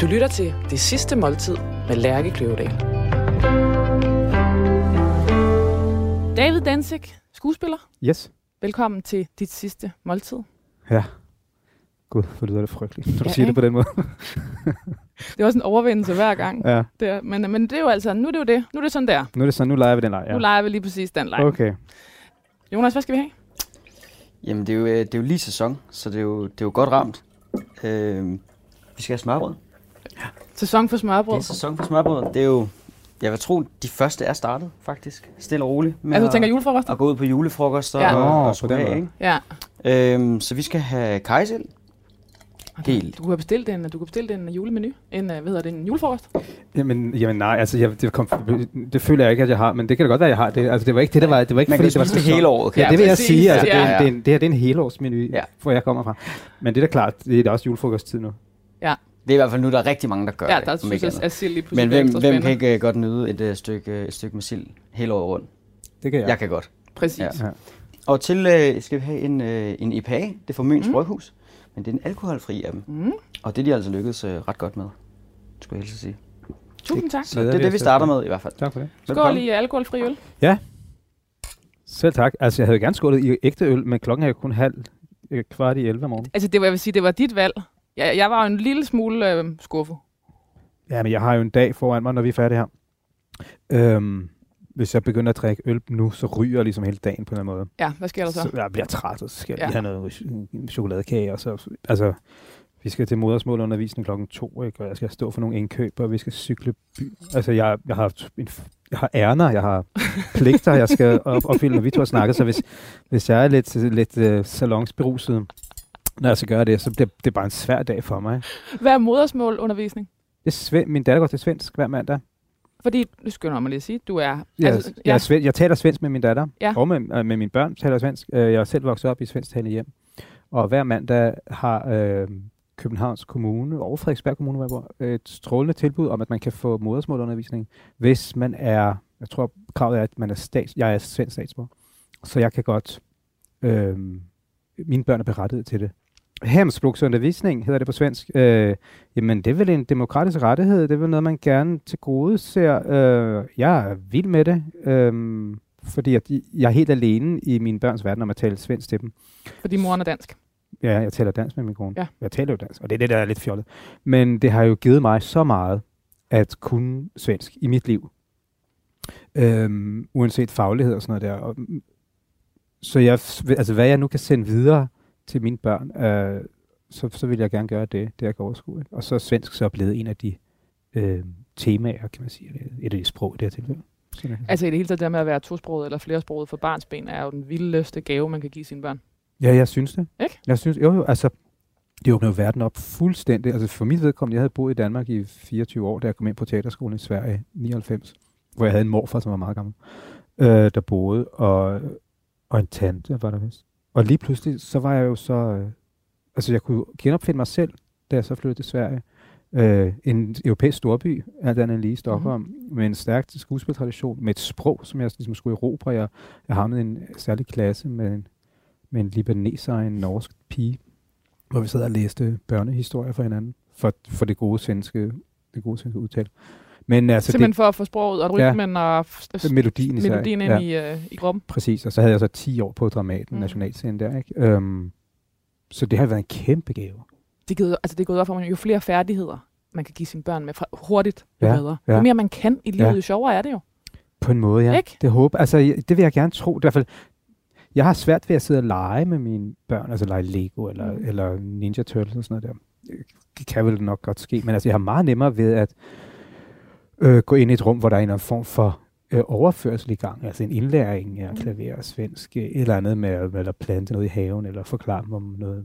Du lytter til Det Sidste Måltid med Lærke Kløvedal. David Danzig, skuespiller. Yes. Velkommen til dit sidste måltid. Ja. Gud, hvor lyder det frygteligt, når du Ja, siger det ikke? på den måde. Det er også en overvindelse hver gang. ja. Det er, men, men det er jo altså, nu er det jo det. Nu er det sådan der. Nu er det sådan, nu leger vi den leg. Ja. Ja. Nu leger vi lige præcis den leg. Okay. Jonas, hvad skal vi have? Jamen, det er, jo, øh, det er jo lige sæson, så det er jo, det er jo godt ramt. Øh, vi skal have smørbrød. Sæson for Det smørbrød. er sæson for smørbrød. Det er jo, jeg vil tro, de første er startet, faktisk. Stille og roligt. Med Altså, du tænker julefrokoster? at gå ud på julefrokoster Ja. og, Nå, og den af, ikke? Ja. Øhm, så vi skal have kajsild. Helt. Du kan bestille en, du kan bestille en julemenu. En, øh, hvad hedder det, en julefrokost? Jamen, jamen nej, altså jeg, det, kom, det føler jeg ikke, at jeg har, men det kan da godt være, at jeg har det. Altså det var ikke det, der var, det var ikke Man fordi, kan det var det hele året. Ja, Ja, det vil jeg sige. Altså, Ja, det, er, ja. det, er, det her det er en helårsmenu, Ja. ja. hvor jeg kommer fra. Men det er da klart, det er da også julefrokosttid nu. Det er i hvert fald nu, der er rigtig mange, der gør Ja, det. der om synes jeg, at sild lige pludselig Men hvem, hvem kan ikke øh, godt nyde et, øh, stykke, et stykke med sild hele året rundt? Det kan Ja. jeg. Jeg kan godt. Præcis. Ja. Ja. Ja. Og til øh, skal vi have en, øh, en IPA. Det er fra Møns Mm. Bryghus. Men det er en alkoholfri af dem. Mm. Og det er de altså lykkedes øh, ret godt med, skulle jeg helst sige. Tusind tak. Så det er det, vi starter med i hvert fald. Tak for det. Skål i alkoholfri øl. Selv tak. Altså jeg havde gerne skålet i ægte øl, men klokken er jo kun halv øh, kvart i 11 om morgenen. Altså, det var, jeg vil sige, det var dit valg. Jeg, jeg var jo en lille smule øh, skuffet. Ja, men jeg har jo en dag foran mig, når vi er færdige her. Øhm, hvis jeg begynder at drikke øl nu, så ryger jeg ligesom hele dagen på en eller anden måde. Ja, hvad sker der så? Så jeg bliver træt, og så skal jeg Ja. lige have noget ch- chokoladekage. Og så, altså, vi skal til modersmålundervisning klokken to, ikke? og jeg skal stå for nogle indkøb, og vi skal cykle by. Altså, jeg, jeg, har, en, jeg har ærner, jeg har pligter, jeg skal op, opfylde, når vi to har snakket. Så hvis, hvis jeg er lidt, lidt uh, salonsberuset, når jeg skal gøre det, så bliver det bare en svær dag for mig. Hvad er modersmålundervisning? Det er sven, min datter går til svensk hver mandag. Fordi, nu skynder mig lige at sige, du er... Jeg, altså, jeg, er sven, jeg taler svensk med min datter, Ja. og med, øh, med mine børn taler jeg svensk. Øh, Jeg er selv vokset op i svensktalende hjem. Og hver mandag har øh, Københavns Kommune og Frederiksberg Kommune, hvor jeg bor, et strålende tilbud om, at man kan få modersmålundervisning, hvis man er, jeg tror kravet er, at man er stats, jeg er svensk statsborger. Så jeg kan godt, øh, mine børn er berettiget til det. Hemspråksundervisning hedder det på svensk. Øh, jamen, det er vel en demokratisk rettighed. Det er vel noget, man gerne til gode ser. Øh, jeg er vild med det, øh, fordi at jeg er helt alene i mine børns verden, om at tale svensk til dem. Fordi moren er dansk. Ja, jeg taler dansk med min kone. Ja. Jeg taler jo dansk, og det er det, der er lidt fjollet. Men det har jo givet mig så meget at kunne svensk i mit liv. Øhm, uanset faglighed og sådan noget der. Og, så jeg, altså, hvad jeg nu kan sende videre til mine børn, øh, så, så vil jeg gerne gøre det, det jeg kan overskue. Ikke? Og så er svensk så blevet en af de øh, temaer, kan man sige, et af de sprog i det her tilfælde. Sådan er. Altså i det hele taget, det her med at være tosproget eller flersproget for barns ben, er jo den vildeste gave, man kan give sine børn. Ja, jeg synes det. Ikke? Jeg synes, jo, jo, altså, det åbner jo verden op fuldstændig. Altså for mit vedkommende, jeg havde boet i Danmark i 24 år, da jeg kom ind på teaterskolen i Sverige i 99, hvor jeg havde en morfar, som var meget gammel, øh, der boede, og, og en tante var der vist. Og lige pludselig, så var jeg jo så, øh, altså jeg kunne genopfinde mig selv, da jeg så flyttede til Sverige. Øh, en europæisk storby, alt andet lige Stockholm, mm-hmm. med en stærk skuespiltradition, med et sprog, som jeg ligesom skulle erobre. Jeg, jeg havnede i en særlig klasse med en, med en libaneser og en norsk pige, hvor vi sad og læste børnehistorier for hinanden, for, for det gode svenske, det gode svenske udtale. Men altså, Simpelthen for at få sproget og Ja. rytmen og f- det, melodien især. melodien ind i, øh, i kroppen. Præcis, og så havde jeg så 10 år på Dramaten, Mm. nationalscenen der, ikke? Øhm, så det har været en kæmpe gave. Det, givet, altså det er gået op for mig, jo flere færdigheder, man kan give sine børn med fra, hurtigt, jo Ja, bedre. ja. Jo mere man kan i livet, Ja. jo sjovere er det jo. På en måde, ja. Ikke? Det håber, altså, det vil jeg gerne tro. I hvert fald, jeg har svært ved at sidde og lege med mine børn, altså lege Lego eller, mm. eller Ninja Turtles og sådan noget der. Det kan vel nok godt ske, men altså, jeg har meget nemmere ved at øh, gå ind i et rum, hvor der er en eller anden form for øh, overførsel i gang, altså en indlæring af klaver og svensk, øh, et eller andet med at, med at plante noget i haven, eller forklare dem om noget.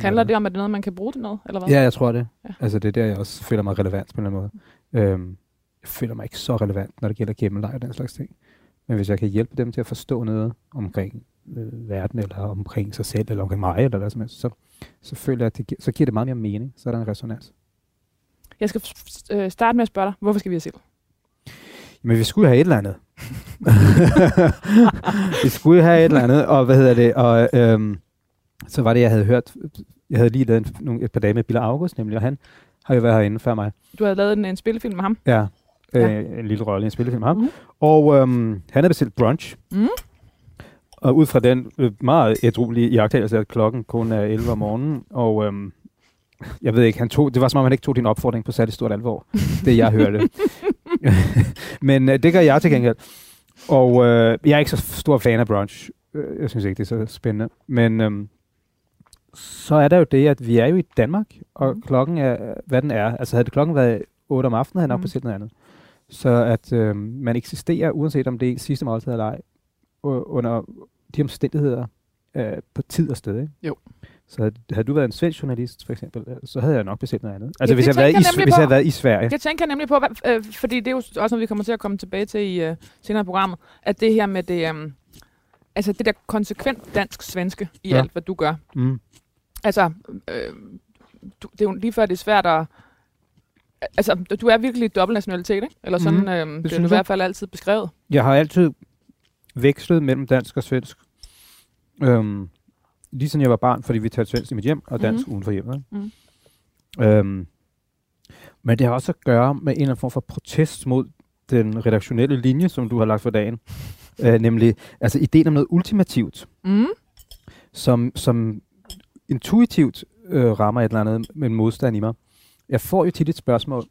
Handler det om, at det er noget, man kan bruge til noget, eller hvad? Ja, jeg tror det. Ja. Altså det er der, jeg også føler mig relevant på en eller anden måde. Øhm, jeg føler mig ikke så relevant, når det gælder gemmeleg og den slags ting. Men hvis jeg kan hjælpe dem til at forstå noget omkring øh, verden, eller omkring sig selv, eller omkring mig, eller hvad som helst, så, så føler jeg, at det, gi- så giver det meget mere mening. Så er der en resonans. Jeg skal øh, starte med at spørge dig, hvorfor skal vi have sild? Men vi skulle have et eller andet. vi skulle have et eller andet, og hvad hedder det, og øhm, så var det, jeg havde hørt, jeg havde lige lavet en- nogle, et par dage med Billa August, nemlig, og han har jo været herinde før mig. Du havde lavet en, en spillefilm med ham. Ja, øh, Ja. en lille rolle i en spillefilm med ham. Mhm. Og øhm, han har bestilt brunch. Mhm. Og ud fra den øh, meget ædruelige iagttagelse, at klokken kun er 11 om morgenen, og øhm, jeg ved ikke, han tog, det var som om, han ikke tog din opfordring på særlig stort alvor, det jeg hørte. Men øh, det gør jeg til gengæld. Og øh, jeg er ikke så stor fan af brunch. Øh, Jeg synes ikke, det er så spændende. Men øhm, så er der jo det, at vi er jo i Danmark, og Mhm. klokken er, hvad den er. Altså havde det klokken været 8 om aftenen, havde jeg nok Mhm. bestilt noget andet. Så at øh, man eksisterer, uanset om det er sidste måltid eller ej, under de omstændigheder øh, på tid og sted. Ikke? Jo. Så havde, havde du været en svensk journalist, for eksempel, så havde jeg nok bestilt noget andet. Altså Ja, hvis, det jeg havde været i, jeg nemlig hvis jeg havde været i Sverige. Jeg tænker nemlig på, øh, fordi det er jo også noget, vi kommer til at komme tilbage til i øh, senere i programmet, at det her med det, øh, altså det der konsekvent dansk-svenske i Ja. alt, hvad du gør. Mm. Altså, øh, du, det er jo lige før, det er svært at... Altså, du er virkelig dobbelt nationalitet, ikke? Eller sådan, mm, øh, det, det er i hvert fald altid beskrevet. Jeg har altid vekslet mellem dansk og svensk. Øhm, lige siden jeg var barn, fordi vi talte svensk i mit hjem, og dansk mm-hmm. uden for hjemmet. ikke? Mhm. Øhm, men det har også at gøre med en eller anden form for protest mod den redaktionelle linje, som du har lagt for dagen. øh, nemlig altså ideen om noget ultimativt, Mm. som, som intuitivt øh, rammer et eller andet med en modstand i mig. Jeg får jo tit et spørgsmål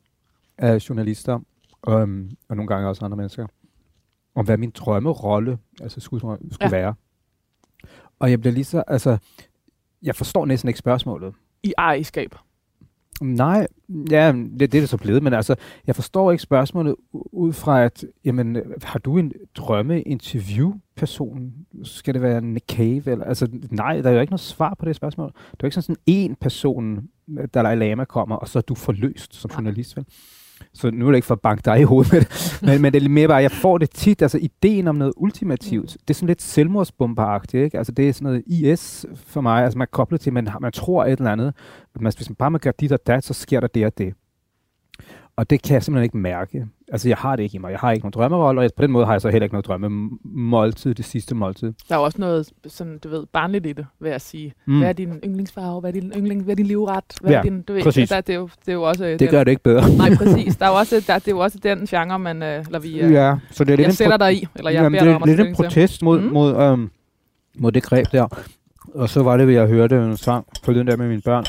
af journalister, øhm, og nogle gange også andre mennesker, om hvad min drømmerolle altså skulle, skulle ja. være. Og jeg bliver lige så, altså, jeg forstår næsten ikke spørgsmålet. I ejerskab. Nej, ja, det, det er det så blevet, men altså, jeg forstår ikke spørgsmålet ud fra, at, jamen, har du en drømme-interview-person? Skal det være Nick Cave? Eller, altså, nej, der er jo ikke noget svar på det spørgsmål. Det er jo ikke sådan, en person, Dalai Lama kommer, og så er du forløst som journalist, vel? Så nu er det ikke for at banke dig i hovedet med det, men, men det er lidt mere bare, jeg får det tit, altså ideen om noget ultimativt, det er sådan lidt selvmordsbomberagtigt, ikke? Altså det er sådan noget IS for mig, altså man er koblet til, man, man tror et eller andet, man, hvis man bare man gør dit og dat, så sker der det og det. Og det kan jeg simpelthen ikke mærke. Altså jeg har det ikke i mig, jeg har ikke nogen drømmerolle, og på den måde har jeg så heller ikke noget drømmemåltid, det sidste måltid. Der er også noget, sådan, du ved, barnligt i det, vil jeg sige. Mm. Hvad er din yndlingsfarve? Hvad er din, yndling, hvad er din livret? Hvad Ja, er din, du ved, præcis. Der, det, er jo, det er jo også... Det gør det ikke bedre. Nej, præcis. Der er også, der, det er jo også den genre, man, øh, eller vi, øh, Ja, så det er lidt jeg sætter dig i, eller jeg Jamen, beder det dig er om lidt en protest mod, Mm. mod, øhm, mod det greb der. Og så var det, at jeg hørte en sang forleden der med mine børn.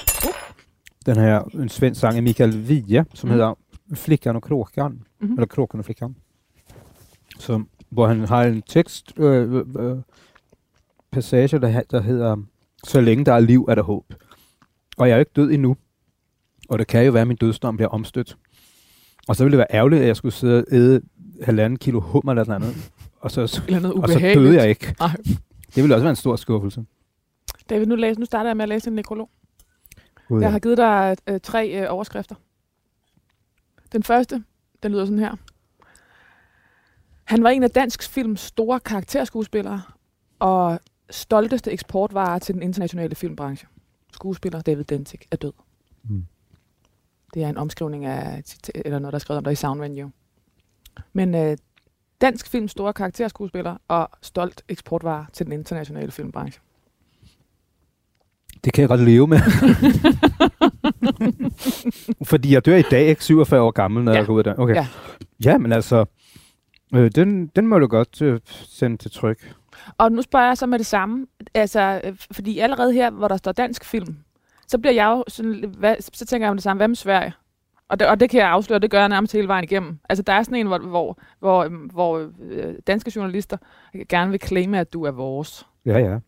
Den her, en svensk sang af Mikael Wiehe, som Mm. hedder Flickan og Kråkan. Mhm. Eller Kråkan og Flickan. Som, hvor han har en tekst, øh, øh, øh, passage, der, der hedder, så længe der er liv, er der håb. Og jeg er jo ikke død endnu. Og det kan jo være, at min dødsdom bliver omstødt. Og så ville det være ærgerligt, at jeg skulle sidde og æde halvanden kilo hummer eller noget andet. Og så, Eller noget og så døde jeg ikke. Nej. Det ville også være en stor skuffelse. David, nu, læs, nu starter jeg med at læse en nekrolog. Jeg har givet dig øh, tre øh, overskrifter. Den første, den lyder sådan her. Han var en af dansk films store karakterskuespillere og stolteste eksportvarer til den internationale filmbranche. Skuespiller David Dentik er død. Mm. Det er en omskrivning af eller noget, der er skrevet om dig i Soundvenue. Men øh, dansk films store karakterskuespiller og stolt eksportvarer til den internationale filmbranche. Det kan jeg godt leve med. Fordi jeg dør i dag, ikke 47 år gammel, når Ja. jeg går ud der. Okay. Ja. ja, men altså, øh, den, den må du godt øh, sende til tryk. Og nu spørger jeg så med det samme. Altså, øh, fordi allerede her, hvor der står dansk film, så bliver jeg jo sådan, hvad, så tænker jeg om det samme, hvad med Sverige? Og det, og det kan jeg afsløre, det gør jeg nærmest hele vejen igennem. Altså, der er sådan en, hvor, hvor, hvor, øhm, hvor øh, danske journalister gerne vil claime, at du er vores. Ja, ja.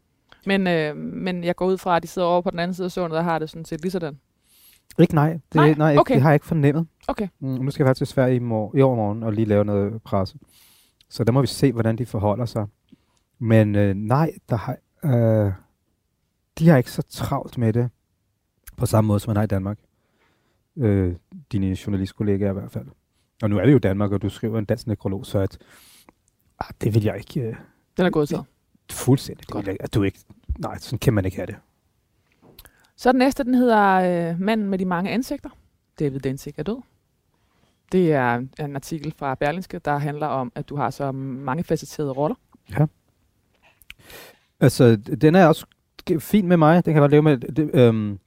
Men, øh, men jeg går ud fra, at de sidder over på den anden side af sundet, der har det sådan set lige sådan. Ikke nej. Det, Nej, nej, okay. det har jeg ikke fornemmet. Okay. Mm, nu skal jeg faktisk til Sverige i, mor- i overmorgen og lige lave noget presse. Så der må vi se, hvordan de forholder sig. Men øh, nej, der har, øh, de har ikke så travlt med det på samme måde, som man har i Danmark. Øh, dine journalistkollegaer i hvert fald. Og nu er det jo Danmark, og du skriver en dansk nekrolog, så at, ah, det vil jeg ikke øh, Den er gået så. fuldstændig. Det Godt. vil jeg, ikke- at du ikke, nej, sådan kan man ikke have det. Så den næste, den hedder øh, Manden med de mange ansigter. David Densik er død. Det er en artikel fra Berlingske, der handler om, at du har så mange facetterede roller. Altså, den er også fin med mig. Den kan jeg godt leve med. Det, øhm,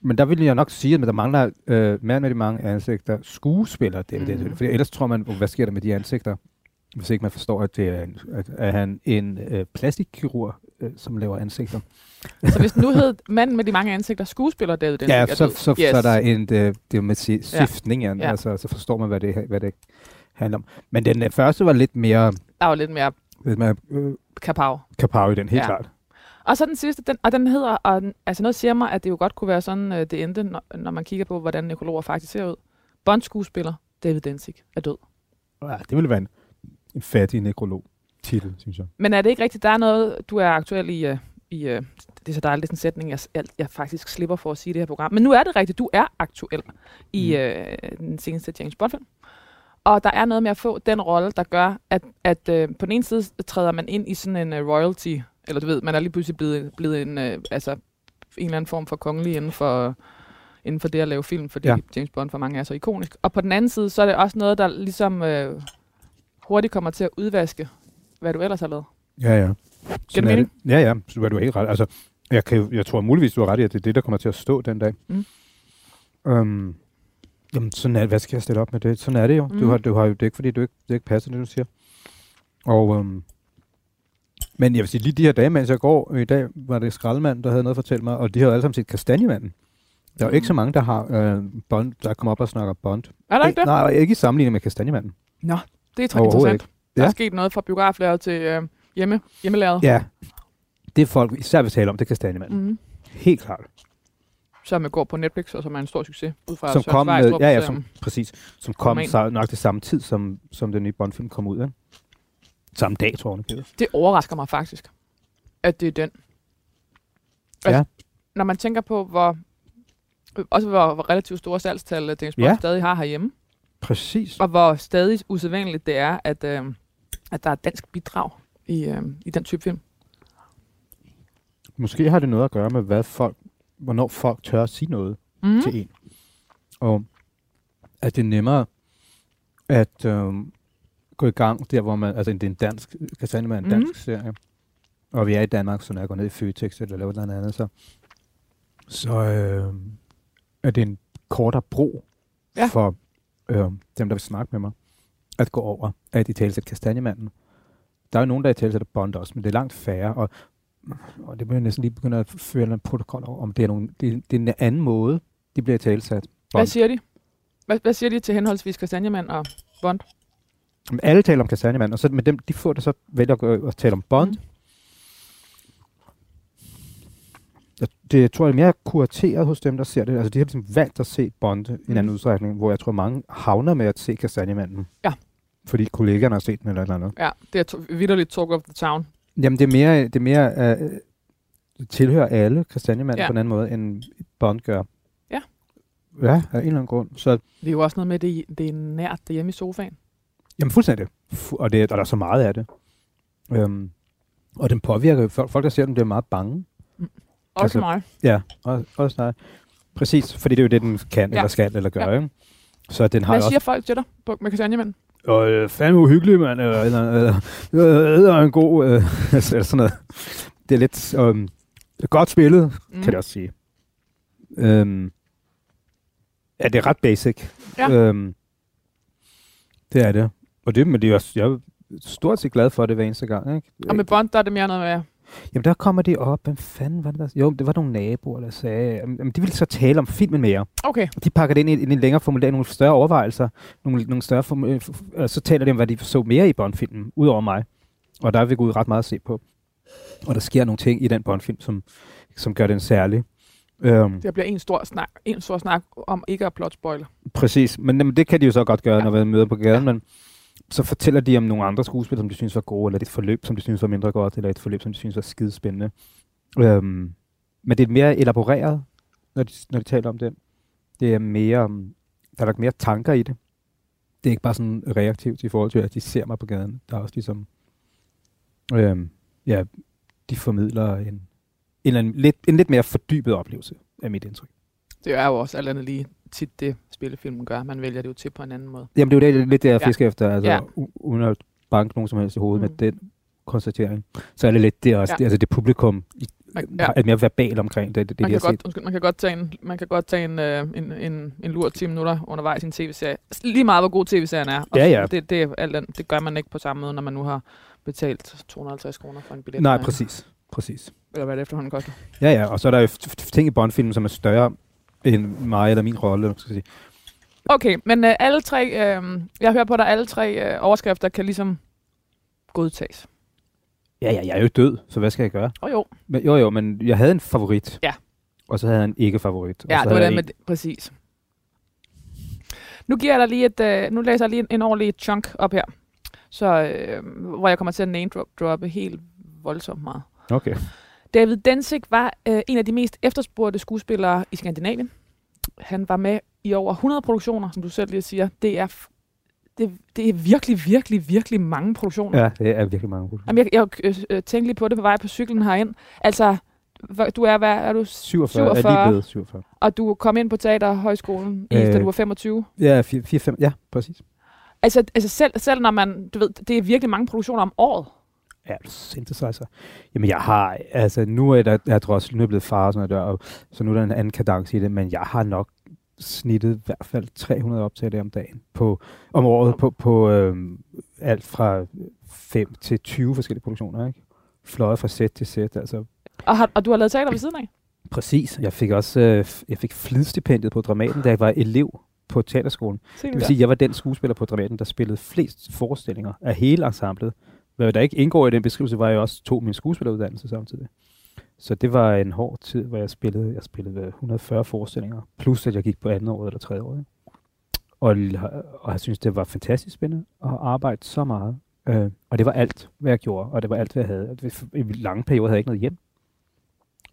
Men der vil jeg nok sige, at der mangler øh, mand med de mange ansigter skuespillere. Det, det, Mm. det, for ellers tror man, hvad sker der med de ansigter? Hvis ikke man forstår, at det er, en, at, er han en øh, plastikkirurg, øh, som laver ansigter. Så hvis den nu hed manden med de mange ansigter, skuespiller David Densik Ja, er så, så, yes. så er der en, det, det er med si- siftning, ja. Ja. altså, så forstår man, hvad det, hvad det handler om. Men den øh, første var lidt mere, Der var lidt mere lidt mere øh, kapav. kapav i den, helt Ja. klart. Og så den sidste, den, og den hedder, og den, altså noget siger mig, at det jo godt kunne være sådan, øh, det endte, når, når man kigger på, hvordan nekrologer faktisk ser ud. Bond-skuespiller David Densik er død. Ja, det ville være en, en fattig nekrolog-titel, synes jeg. Men er det ikke rigtigt, der er noget, du er aktuel i, uh, i uh, det er så dejligt, sådan en sætning, jeg, jeg, faktisk slipper for at sige i det her program. Men nu er det rigtigt, du er aktuel i uh, den seneste James Bond-film. Og der er noget med at få den rolle, der gør, at, at uh, på den ene side træder man ind i sådan en uh, royalty, eller du ved, man er lige pludselig blevet, blevet en, uh, altså, en eller anden form for kongelig inden for, inden for det at lave film, fordi ja. Ja. James Bond for mange er så ikonisk. Og på den anden side, så er det også noget, der ligesom uh, hurtigt kommer til at udvaske, hvad du ellers har lavet. Ja, ja. Sådan er mening? det. Ja, ja, så er du helt ret. Altså, jeg, kan, jeg tror muligvis, du har ret i, at det er det, der kommer til at stå den dag. Mm. Um, jamen, sådan er det. Hvad skal jeg stille op med det? Sådan er det jo. Mm. Mm. Du har, du har jo det er ikke, fordi du ikke, det ikke passer, det du siger. Og, um, men jeg vil sige, lige de her dage, mens jeg går, i dag var det skraldemand, der havde noget at fortælle mig, og de havde alle sammen set Kastanjemanden. Der er jo ikke så mange, der har øh, Bond, der kommer op og snakker Bond. Er der ikke det? Nej, ikke i sammenligning med Kastanjemanden. Nå, det er très Overhovedet interessant. Der er Ja. sket noget fra biograflærer til øh, hjemme, hjemmelæret. Ja, det er folk især vil tale om, det er Kastanjemanden. Mm. Helt klart. Som går på Netflix, og som er en stor succes. Ud fra som kom med, ja, ja, som, præcis, som kom så, nok det samme tid, som, som den nye Bond-film kom ud. Ikke? Samme dag, tror jeg. det Det overrasker mig faktisk, at det er den. Altså, Ja. Når man tænker på, hvor også hvor, hvor relativt store salgstal øh, James Bond Ja. stadig har herhjemme, Præcis. og hvor stadig usædvanligt det er, at, øh, at der er dansk bidrag i, øh, i den type film. Måske har det noget at gøre med, hvad folk, hvornår folk tør at sige noget Mm. mm. til en. Og at det er nemmere at øhm, gå i gang der, hvor man, altså det er en dansk, Kastanjemand er en dansk serie, og vi er i Danmark, så når jeg går ned i Føtex eller laver noget andet, så, så øh, er det en kortere bro Ja. for øh, dem, der vil snakke med mig, at gå over, at i tale Kastanjemanden. Der er jo nogen, der i tale Bond også, men det er langt færre, og, og det bliver næsten lige begynde at føre en protokol over, om det er, nogle, det, det er en anden måde, de bliver i talesat. Hvad siger de? Hvad, hvad siger de til henholdsvis Kastanjemand og Bond? Men alle taler om Kastanjemand, og så, men dem, de få, der så vælger at, gå, at tale om Bond, Mm. jeg, det tror jeg er mere kurateret hos dem, der ser det. Altså, de har ligesom valgt at se Bond i en Mm. anden udstrækning, hvor jeg tror, mange havner med at se Kastanjemanden. Ja. Fordi kollegaerne har set den eller et eller andet. Ja, det er to- vidderligt talk of the town. Jamen, det er mere, det er mere det tilhører alle Kastanjemanden Ja. på en anden måde, end Bond gør. Ja. Ja, af en eller anden grund. Så, Det er jo også noget med, at det, det er nært derhjemme i sofaen. jamen, fuldstændig. Fu- og, det, og der er så meget af det. Um, og den påvirker folk, folk, der ser den, bliver meget bange. Også Altså, mig. Ja, og, også nej. Præcis, fordi det er jo det, den kan, Ja. eller skal, eller gør, Ja. ikke? Så den har Hvad siger også... folk til dig på, med Kastanjemand? Og øh, fandme uhyggelig, mand. Eller, eller, eller, eller, eller en god... Øh, eller sådan noget. Det er lidt... Um, godt spillet, Mm. mm. kan jeg også sige. Um, ja, det er ret basic. Ja. Um, det er det. Og det, men det er også, jeg er stort set glad for det hver eneste gang. Ikke? Og med Bond, der er det mere noget med... Jamen, der kommer de op. Hvem fanden var det der? Jo, det var nogle naboer, der sagde... Jamen, de ville så tale om filmen mere. Okay, De pakker det ind i, i en længere formulering, nogle større overvejelser, nogle, nogle større formu- øh, og så taler de om, hvad de så mere i Bond-filmen, udover mig. Og der er vi gået ret meget at se på. Og der sker nogle ting i den Bond-film, som, som gør den særlig. Øhm, det bliver en stor snak, en stor snak om ikke at plot spoiler. præcis, men, men det kan de jo så godt gøre, Ja. ja. når vi møder på gaden, men så fortæller de om nogle andre skuespil, som de synes var gode, eller et forløb, som de synes var mindre godt, eller et forløb, som de synes var skidespændende. Øhm, men det er mere elaboreret, når de, når de taler om det. Det er mere, um, der er lagt mere tanker i det. Det er ikke bare sådan reaktivt i forhold til, at de ser mig på gaden. Der er også ligesom, øhm, ja, de formidler en, en, en, lidt, en lidt mere fordybet oplevelse, af mit indtryk. Det er jo også alt andet lige tit det, spillefilmen gør. Man vælger det jo til på en anden måde. Jamen, det er jo det, lidt det, jeg Ja. fisker efter, altså, Ja. ja. uden at banke nogen som helst i hovedet Mm. med den konstatering. Så er det lidt det også, Ja. ja. det, altså det publikum i, Man, ja. er mere verbal omkring det, det, det man, kan godt, undskyld, man kan godt tage en, man kan godt tage en, øh, en, en, en lur 10 minutter undervejs i en tv-serie. Lige meget, hvor god tv-serien er. Og Ja, ja. Det, det, er alt andet. det gør man ikke på samme måde, når man nu har betalt 250 kroner for en billet. Nej, præcis. præcis. Eller hvad det efterhånden koster. Ja, ja, og så er der jo ting i Bond-filmen, som er større end mig eller min rolle, eller skal sige. Okay, men øh, alle tre, øh, jeg hører på dig, alle tre øh, overskrifter kan ligesom godtages. Ja, ja, jeg er jo død, så hvad skal jeg gøre? Og jo, Men, jo, jo, men jeg havde en favorit. Ja. Og så havde jeg en ikke-favorit. ja, det var det med, præcis. Nu giver jeg dig lige et, øh, nu læser jeg lige en, en ordentlig chunk op her, så, øh, hvor jeg kommer til at name drop, droppe helt voldsomt meget. En... Okay. David Densig var øh, en af de mest efterspurgte skuespillere i Skandinavien. Han var med i over 100 produktioner, som du selv lige siger. Det er, det, det er virkelig, virkelig, virkelig mange produktioner. Ja, det er virkelig mange gode. Jamen, jeg, jeg øh, øh, tænkte lige på det på vej på cyklen herind. Altså, du er, hvad er du? 47, 47. er 47. lige blevet 47. Og du kom ind på Teaterhøjskolen, i, da Øh. du var 25. Ja, 4-5, ja, præcis. Altså, altså selv, selv når man, du ved, det er virkelig mange produktioner om året. Ja, synthesizer. Jamen, jeg har, altså, nu er der, jeg tror også, nu er jeg blevet far og sådan noget der, og, så nu er der en anden kadence i det, men jeg har nok snittet i hvert fald 300 optagelser om dagen, på, om året, på, på øhm, alt fra 5 til 20 forskellige produktioner, ikke? Fløjet fra sæt til sæt, altså Og, har, og du har lavet teater ved siden af? præcis. Jeg fik også, øh, jeg fik flidstipendiet på Dramaten, da jeg var elev på teaterskolen. Det vil sige, at jeg var den skuespiller på Dramaten, der spillede flest forestillinger af hele ensemblet. Hvad der ikke indgår i den beskrivelse, var jeg også tog min skuespilleruddannelse samtidig. Så det var en hård tid, hvor jeg spillede, jeg spillede 140 forestillinger, plus at jeg gik på andet år eller tredje år. Ikke? Og, og jeg synes, det var fantastisk spændende at arbejde så meget. Øh, og det var alt, hvad jeg gjorde, og det var alt, hvad jeg havde. I lange perioder havde jeg ikke noget hjem.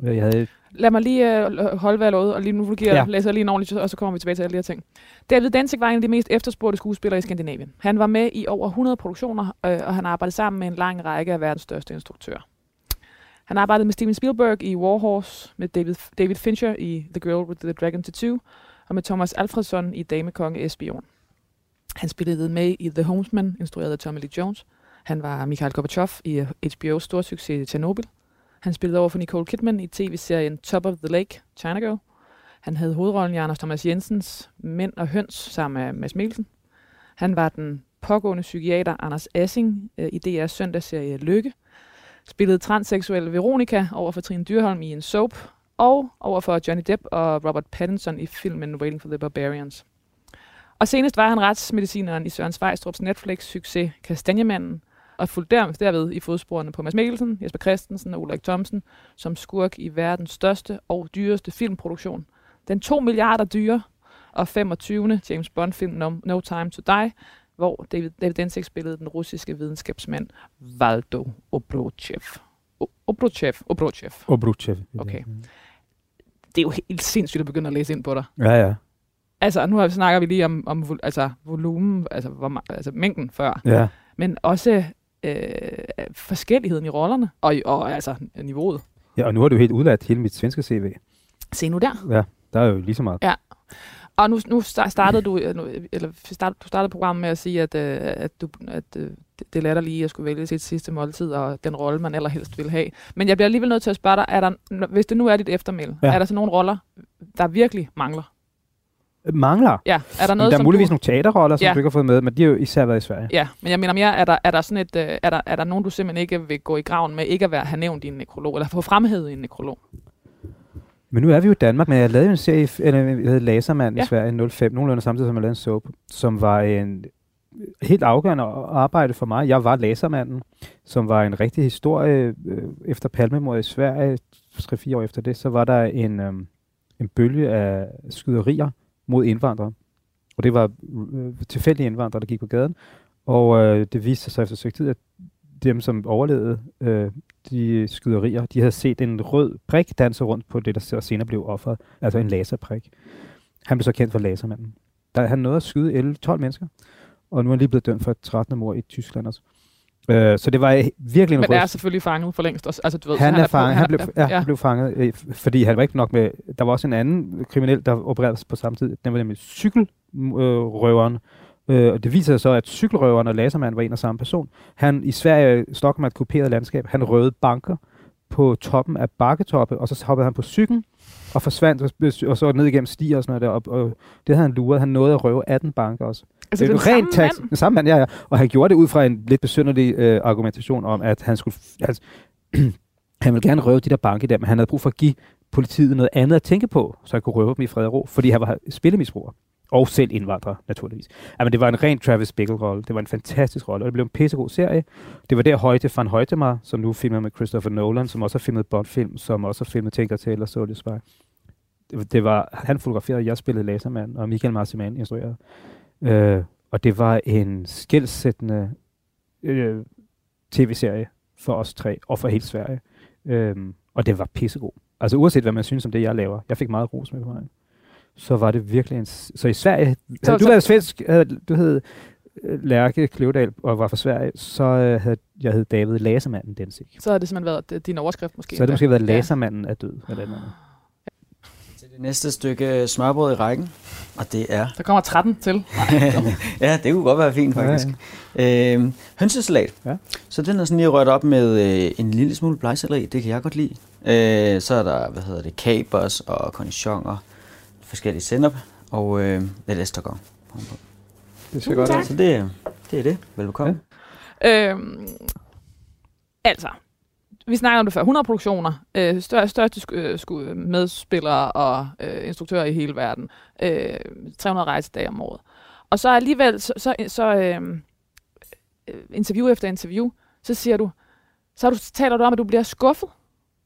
Jeg havde Lad mig lige øh, holde, hvad og lige nu du giver, Ja. læser lige en ordentlig, og så kommer vi tilbage til alle de her ting. David Densig var en af de mest efterspurgte skuespillere i Skandinavien. Han var med i over 100 produktioner, øh, og han arbejdede sammen med en lang række af verdens største instruktører. Han arbejdede med Steven Spielberg i War Horse, med David, David Fincher i The Girl with the Dragon Tattoo, og med Thomas Alfredson i Damekonge Espion. Han spillede med i The Homesman, instrueret af Tommy Lee Jones. Han var Mikhail Gorbachev i øh, HBO's storsucces Chernobyl. Han spillede over for Nicole Kidman i tv-serien Top of the Lake, China Girl. Han havde hovedrollen i Anders Thomas Jensens Mænd og Høns sammen med Mads Mikkelsen. Han var den pågående psykiater Anders Assing øh, i DR's søndagsserie Lykke. Spillede transseksuel Veronica over for Trine Dyrholm i en soap. Og over for Johnny Depp og Robert Pattinson i filmen Waiting for the Barbarians. Og senest var han retsmedicineren i Søren Svejstrups Netflix-succes Kastanjemanden, og fulgte der, derved i fodsporene på Mads Mikkelsen, Jesper Christensen og Ulrik Thomsen, som skurk i verdens største og dyreste filmproduktion. Den 2 milliarder dyre og 25. James Bond-film no, no Time to Die, hvor David, David Densig spillede den russiske videnskabsmand Valdo Obrochev. Obrochev, Obrochev. Obruchev. Okay. Det er jo helt sindssygt at begynde at læse ind på dig. Ja, ja. Altså, nu har- snakker vi lige om, om altså, volumen, altså, hvor, altså mængden før, Ja, men også øh, forskelligheden i rollerne, og, og altså niveauet. ja og nu har du helt udladt hele mit svenske CV. Se nu der. Ja, der er jo lige så meget. Og nu, nu sta- startede du, øh, eller start, du startede programmet med at sige, at, øh, at, du, at øh, det- lader lige at skulle vælge sit sidste måltid, og den rolle, man allerhelst vil have. Men jeg bliver alligevel nødt til at spørge dig, er der, hvis det nu er dit eftermæl, Ja. ja. er der så nogle roller, der virkelig mangler? Mangler. Ja, er der Men noget, der er muligvis du... nogle teaterroller, som Ja. du ikke har fået med, men de har jo især været i Sverige. Ja, men jeg mener mere, er der, er der sådan et, øh, er der, er der nogen, du simpelthen ikke vil gå i graven med, ikke at være, have nævnt i en nekrolog, eller få fremhævet i en nekrolog? Men nu er vi jo i Danmark, men jeg lavede en serie, eller jeg hed Lasermand ja. I Sverige i 05, nogenlunde samtidig som jeg lavede en soap, som var en helt afgørende arbejde for mig. Jeg var Lasermanden, som var en rigtig historie. øh, Efter Palmemordet i Sverige, 3-4 år efter det, så var der en, øhm, en bølge af skyderier mod indvandrere. Og det var øh, tilfældige indvandrere, der gik på gaden. Og øh, det viste sig efter et tid, at dem, som overlevede øh, de skyderier, de havde set en rød prik danse rundt på det, der senere blev offeret. Altså en laserprik. Han blev så kendt for lasermanden. Der, han nåede at skyde 11-12 mennesker, og nu er han lige blevet dømt for et 13. mord i Tyskland også. Øh, så det var øh, virkelig en Men er ryst. selvfølgelig fanget for længst. også. Altså, du ved, Han, så er fanget, han, er- blev, ja, ja. han blev fanget, øh, fordi han var ikke nok med... Der var også en anden kriminel, der opererede på samme tid. Den var nemlig cykelrøveren. Øh, og det viser sig så, at cykelrøveren og lasermanden var en og samme person. Han i Sverige, Stockholm er et kuperet landskab. Han røvede banker på toppen af bakketoppe, og så hoppede han på cyklen, og forsvandt, og, så ned igennem stier og sådan noget der, og, og det havde han luret. Han nåede at røve 18 banker også. Altså, det er den jo samme rent tax. mand? Den samme mand, ja, ja. Og han gjorde det ud fra en lidt besynderlig øh, argumentation om, at han skulle... Altså, han ville gerne røve de der banke der, men han havde brug for at give politiet noget andet at tænke på, så han kunne røve dem i fred og ro, fordi han var spillemisbruger. Og selv indvandrere, naturligvis. Jamen, det var en ren Travis Bickle-rolle. Det var en fantastisk rolle, og det blev en pissegod serie. Det var der Højte van Højtemar, som nu filmer med Christopher Nolan, som også har filmet Bond-film, som også har filmet Tinker Tailor Soldier Spy. Det, det var, han fotograferede, jeg spillede Laserman, og Michael Marciman instruerede. Øh, og det var en skældsættende øh, tv-serie for os tre, og for hele Sverige. Øh, og det var pissegod. Altså uanset hvad man synes om det, jeg laver. Jeg fik meget ros med på mig. Så var det virkelig en... Så i Sverige... Så- havde du så- været svensk, havde, du hed øh, Lærke Kløvedal og var fra Sverige, så øh, havde jeg hed David Lasermanden Densik. Så har det simpelthen været øh, din overskrift måske. Så havde det måske været Ja. Lasermanden er død. Eller noget. andet. Til det næste stykke smørbrød i rækken, og det er... Der kommer 13 til. ja, det kunne godt være fint, faktisk. Ja, ja. Øhm, hønsesalat. Ja. Så den er sådan lige rørt op med øh, en lille smule blegselleri, det kan jeg godt lide. Øh, så er der, hvad hedder det, kapers og cornichoner, forskellige sennep og øh, lidt estergård. Det ser godt ud. Så det, det er det. Velbekomme. Øhm, altså, vi snakker om det før. 100 produktioner, øh, største, største sku, øh, sku, medspillere og øh, instruktører i hele verden. Øh, 300 rejsedage om året. Og så alligevel, så, så, så øh, øh, interview efter interview, så siger du, så du, taler du om, at du bliver skuffet.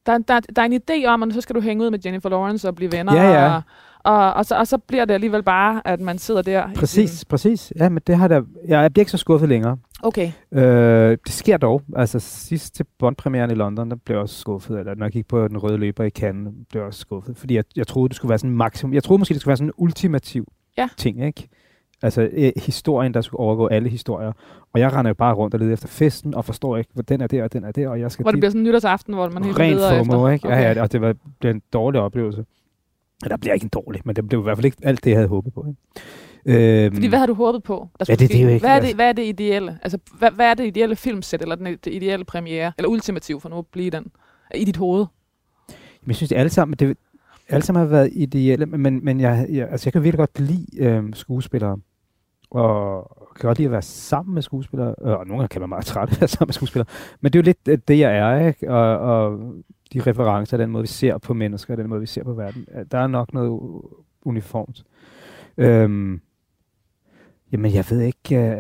Der, der, der er en idé om, at så skal du hænge ud med Jennifer Lawrence og blive venner. Ja, ja. Og, og, og, så, og så bliver det alligevel bare, at man sidder der. Præcis, sin- præcis. Ja, men det har der... Jeg bliver ikke så skuffet længere. Okay. Øh, det sker dog. Altså sidst til Bond-premieren i London, der blev jeg også skuffet. Eller når jeg gik på den røde løber i Cannes, blev jeg også skuffet. Fordi jeg, jeg troede, det skulle være sådan en maksimum. Jeg troede måske, det skulle være sådan en ultimativ Ja. ting, ikke? Altså øh, historien, der skulle overgå alle historier. Og jeg render jo bare rundt og leder efter festen, og forstår ikke, hvor den er der, og den er der, og jeg skal Hvor det dit. bliver sådan en nytårsaften, hvor man Rent leder FOMO, efter. ikke? Okay. Ja, ja, og det var, blev en dårlig oplevelse. Ja, Der bliver ikke en dårlig, men det blev i hvert fald ikke alt det, jeg havde håbet på. Ikke? Øhm, Fordi hvad har du håbet på? Der Ja, det- det er jo ikke- hvad, er det, altså- hvad er det ideelle? Altså, hvad, hvad er det ideelle filmsæt, eller den, det ideelle premiere, eller ultimativ for nu at blive den, i dit hoved? Men jeg synes, det alle sammen, det, alle sammen har været ideelle, men, men jeg, jeg, altså jeg kan virkelig godt lide øhm, skuespillere, og kan godt lide at være sammen med skuespillere, øh, og nogle gange kan man meget træt af at være sammen med skuespillere, men det er jo lidt øh, det, jeg er, ikke? Og, og de referencer, den måde, vi ser på mennesker, den måde, vi ser på verden, øh, der er nok noget uniformt. Øhm, jamen, jeg ved ikke, øh,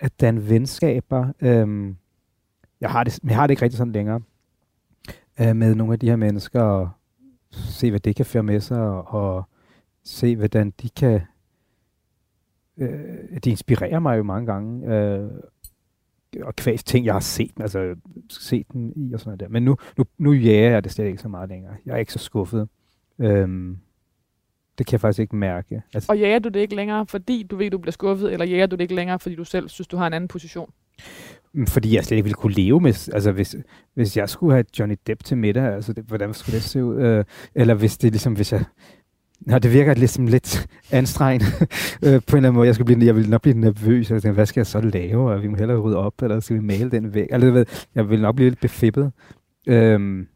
at den venskaber, øhm, jeg, har det, jeg har det ikke rigtig sådan længere, øh, med nogle af de her mennesker, og se, hvad det kan føre med sig, og, og se, hvordan de kan... Øh, de inspirerer mig jo mange gange, øh, og kvæg ting, jeg har set, altså set dem i og sådan noget der. Men nu, nu, nu jager jeg det slet ikke så meget længere. Jeg er ikke så skuffet. Øhm, det kan jeg faktisk ikke mærke. Altså, Og jager du det ikke længere, fordi du ved, du bliver skuffet, eller jager du det ikke længere, fordi du selv synes, du har en anden position? Mm, Fordi jeg slet ikke ville kunne leve med, altså hvis, hvis jeg skulle have Johnny Depp til middag, altså det, hvordan skulle det se ud? Øh, eller hvis det ligesom, hvis jeg, Nå, det virker ligesom lidt anstrengende øh, på en eller anden måde. Jeg, skal blive, jeg vil nok blive nervøs. Jeg tænker, hvad skal jeg så lave? Og vi må hellere rydde op, eller skal vi male den væk? Eller, du ved, jeg vil nok blive lidt befippet. Øhm,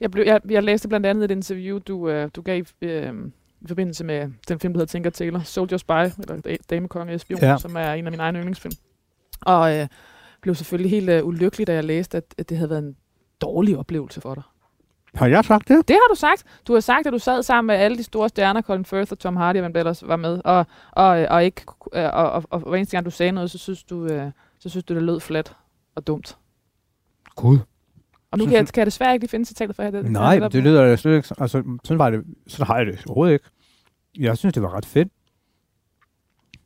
Jeg, blev, jeg, jeg læste blandt andet et interview, du, øh, du gav øh, i forbindelse med den film, der hedder Tinker Tailor, Soldier Spy, eller Da- Damekonge Espion, ja. som er en af mine egne yndlingsfilm. Og øh, blev selvfølgelig helt øh, ulykkelig, da jeg læste, at, at det havde været en dårlig oplevelse for dig. Har jeg sagt det? Det har du sagt. Du har sagt, at du sad sammen med alle de store stjerner, Colin Firth og Tom Hardy, og hvem ellers var med, og, og, og, ikke, øh, og, og, og, hver eneste gang du sagde noget, så synes du, øh, så synes du det lød flat og dumt. Gud. Og nu kan jeg, kan jeg desværre ikke lige finde citatet for jer. Det, Nej, det, det lyder slet ikke. Altså, sådan, var det, sådan har jeg det overhovedet ikke. Jeg synes, det var ret fedt.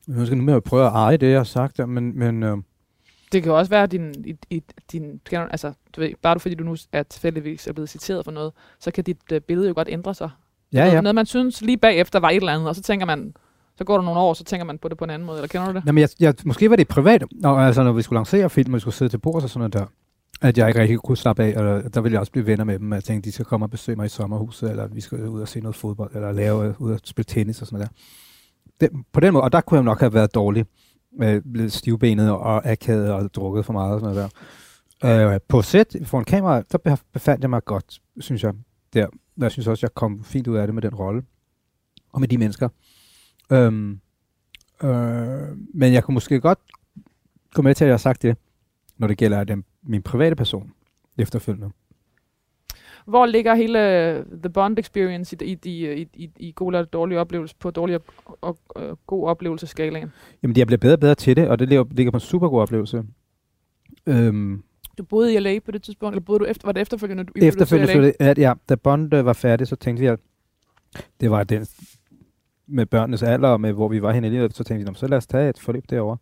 Nu skal nu med at prøve at eje det, jeg har sagt men, men øh, Det kan jo også være, at din, i, i, din altså, du ved, bare fordi du nu er tilfældigvis er blevet citeret for noget, så kan dit uh, billede jo godt ændre sig. ja, ja. Noget, man synes lige bagefter var et eller andet, og så tænker man, så går der nogle år, så tænker man på det på en anden måde, eller kender du det? Jamen, jeg, jeg, måske var det privat, når, altså, når vi skulle lancere film, og vi skulle sidde til bords og sådan noget der, at jeg ikke rigtig kunne slappe af, og der ville jeg også blive venner med dem. Jeg tænkte, de skal komme og besøge mig i sommerhuset, eller vi skal ud og se noget fodbold, eller lave ud og spille tennis og sådan noget der. Det, på den måde, og der kunne jeg nok have været dårlig, med blevet stivbenet og akavet og drukket for meget og sådan noget Øh, på sæt foran kamera, der befandt jeg mig godt, synes jeg, der. Jeg synes også, jeg kom fint ud af det med den rolle. Og med de mennesker. Øhm, øh, men jeg kunne måske godt gå med til, at jeg har sagt det, når det gælder den, min private person efterfølgende. Hvor ligger hele øh, The Bond Experience i, i, i, i, i, god eller dårlig oplevelse, på dårlig og, og, og god oplevelseskalaen? Jamen, jeg bliver bedre og bedre til det, og det ligger, på en super god oplevelse. Øhm, Du boede i LA på det tidspunkt, eller boede du efter, var det efterfølgende? du- flyttede til efterfølgende, LA? at, ja, da Bond øh, var færdig, så tænkte vi, at det var den med børnenes alder, og med hvor vi var henne i livet, så tænkte vi, "Nå, så lad os tage et forløb derovre.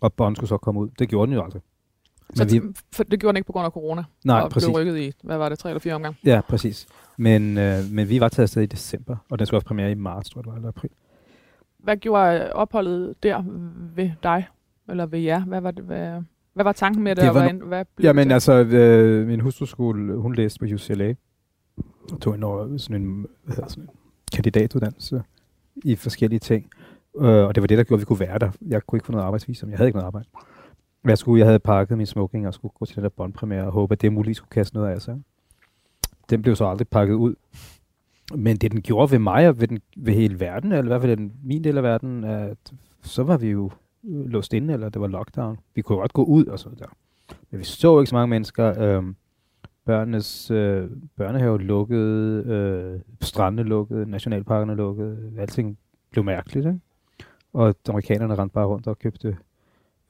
Og Bond skulle så komme ud. Det gjorde den jo aldrig. Så Men vi, vi, for det gjorde den ikke på grund af corona? nej, og præcis. blev rykket i, hvad var det, tre eller fire omgang? Ja, præcis. Men, øh, men vi var taget afsted i december, og den skulle også premiere i marts, tror jeg, det var, eller april. Hvad gjorde øh, opholdet der ved dig? Eller ved jer? Hvad var, det, hvad, hvad var tanken med det? Det og var hvad, hvad blev Jamen det? altså, øh, min hustru skulle, hun læste på UCLA, og tog en, over, sådan en, hvad hedder sådan en kandidatuddannelse i forskellige ting. Øh, og det var det, der gjorde, at vi kunne være der. Jeg kunne ikke få noget arbejdsvisum. Jeg havde ikke noget arbejde. Jeg, skulle, jeg havde pakket min smoking og skulle gå til den der bondpremiere og håbe, at det muligt skulle kaste noget af sig. Den blev så aldrig pakket ud. Men det, den gjorde ved mig og ved, den, ved hele verden, eller i hvert fald den, min del af verden, at så var vi jo låst inde, eller det var lockdown. Vi kunne godt gå ud og sådan der. Men vi så ikke så mange mennesker. Øh, børnenes øh, børnehave lukkede, øh, strandene lukkede, nationalparkerne lukkede. Alting blev mærkeligt, ikke? Og amerikanerne rendte bare rundt og købte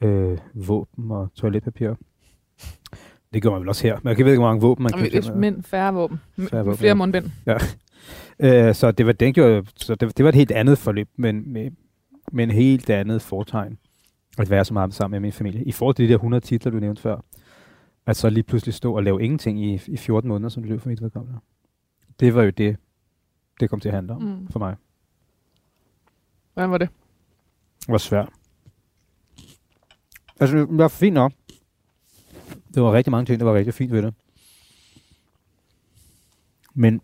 øh, våben og toiletpapir. Det gjorde man vel også her. Men jeg ved ikke, hvor mange våben man Jamen, købte. et mænd, færre våben. Færre våben, Flere ja. mundbind. Øh, så det var, den gjorde, så det, det var et helt andet forløb, men med, med en helt andet fortegn at være så meget sammen med min familie. I forhold til de der 100 titler, du nævnte før, at så lige pludselig stå og lave ingenting i, i 14 måneder, som det løb for mit vedkommende. Det var jo det, det kom til at handle om Mm. for mig. Hvordan var det? Det var svært. Altså, det var fint nok. Det var rigtig mange ting, der var rigtig fint ved det. Men,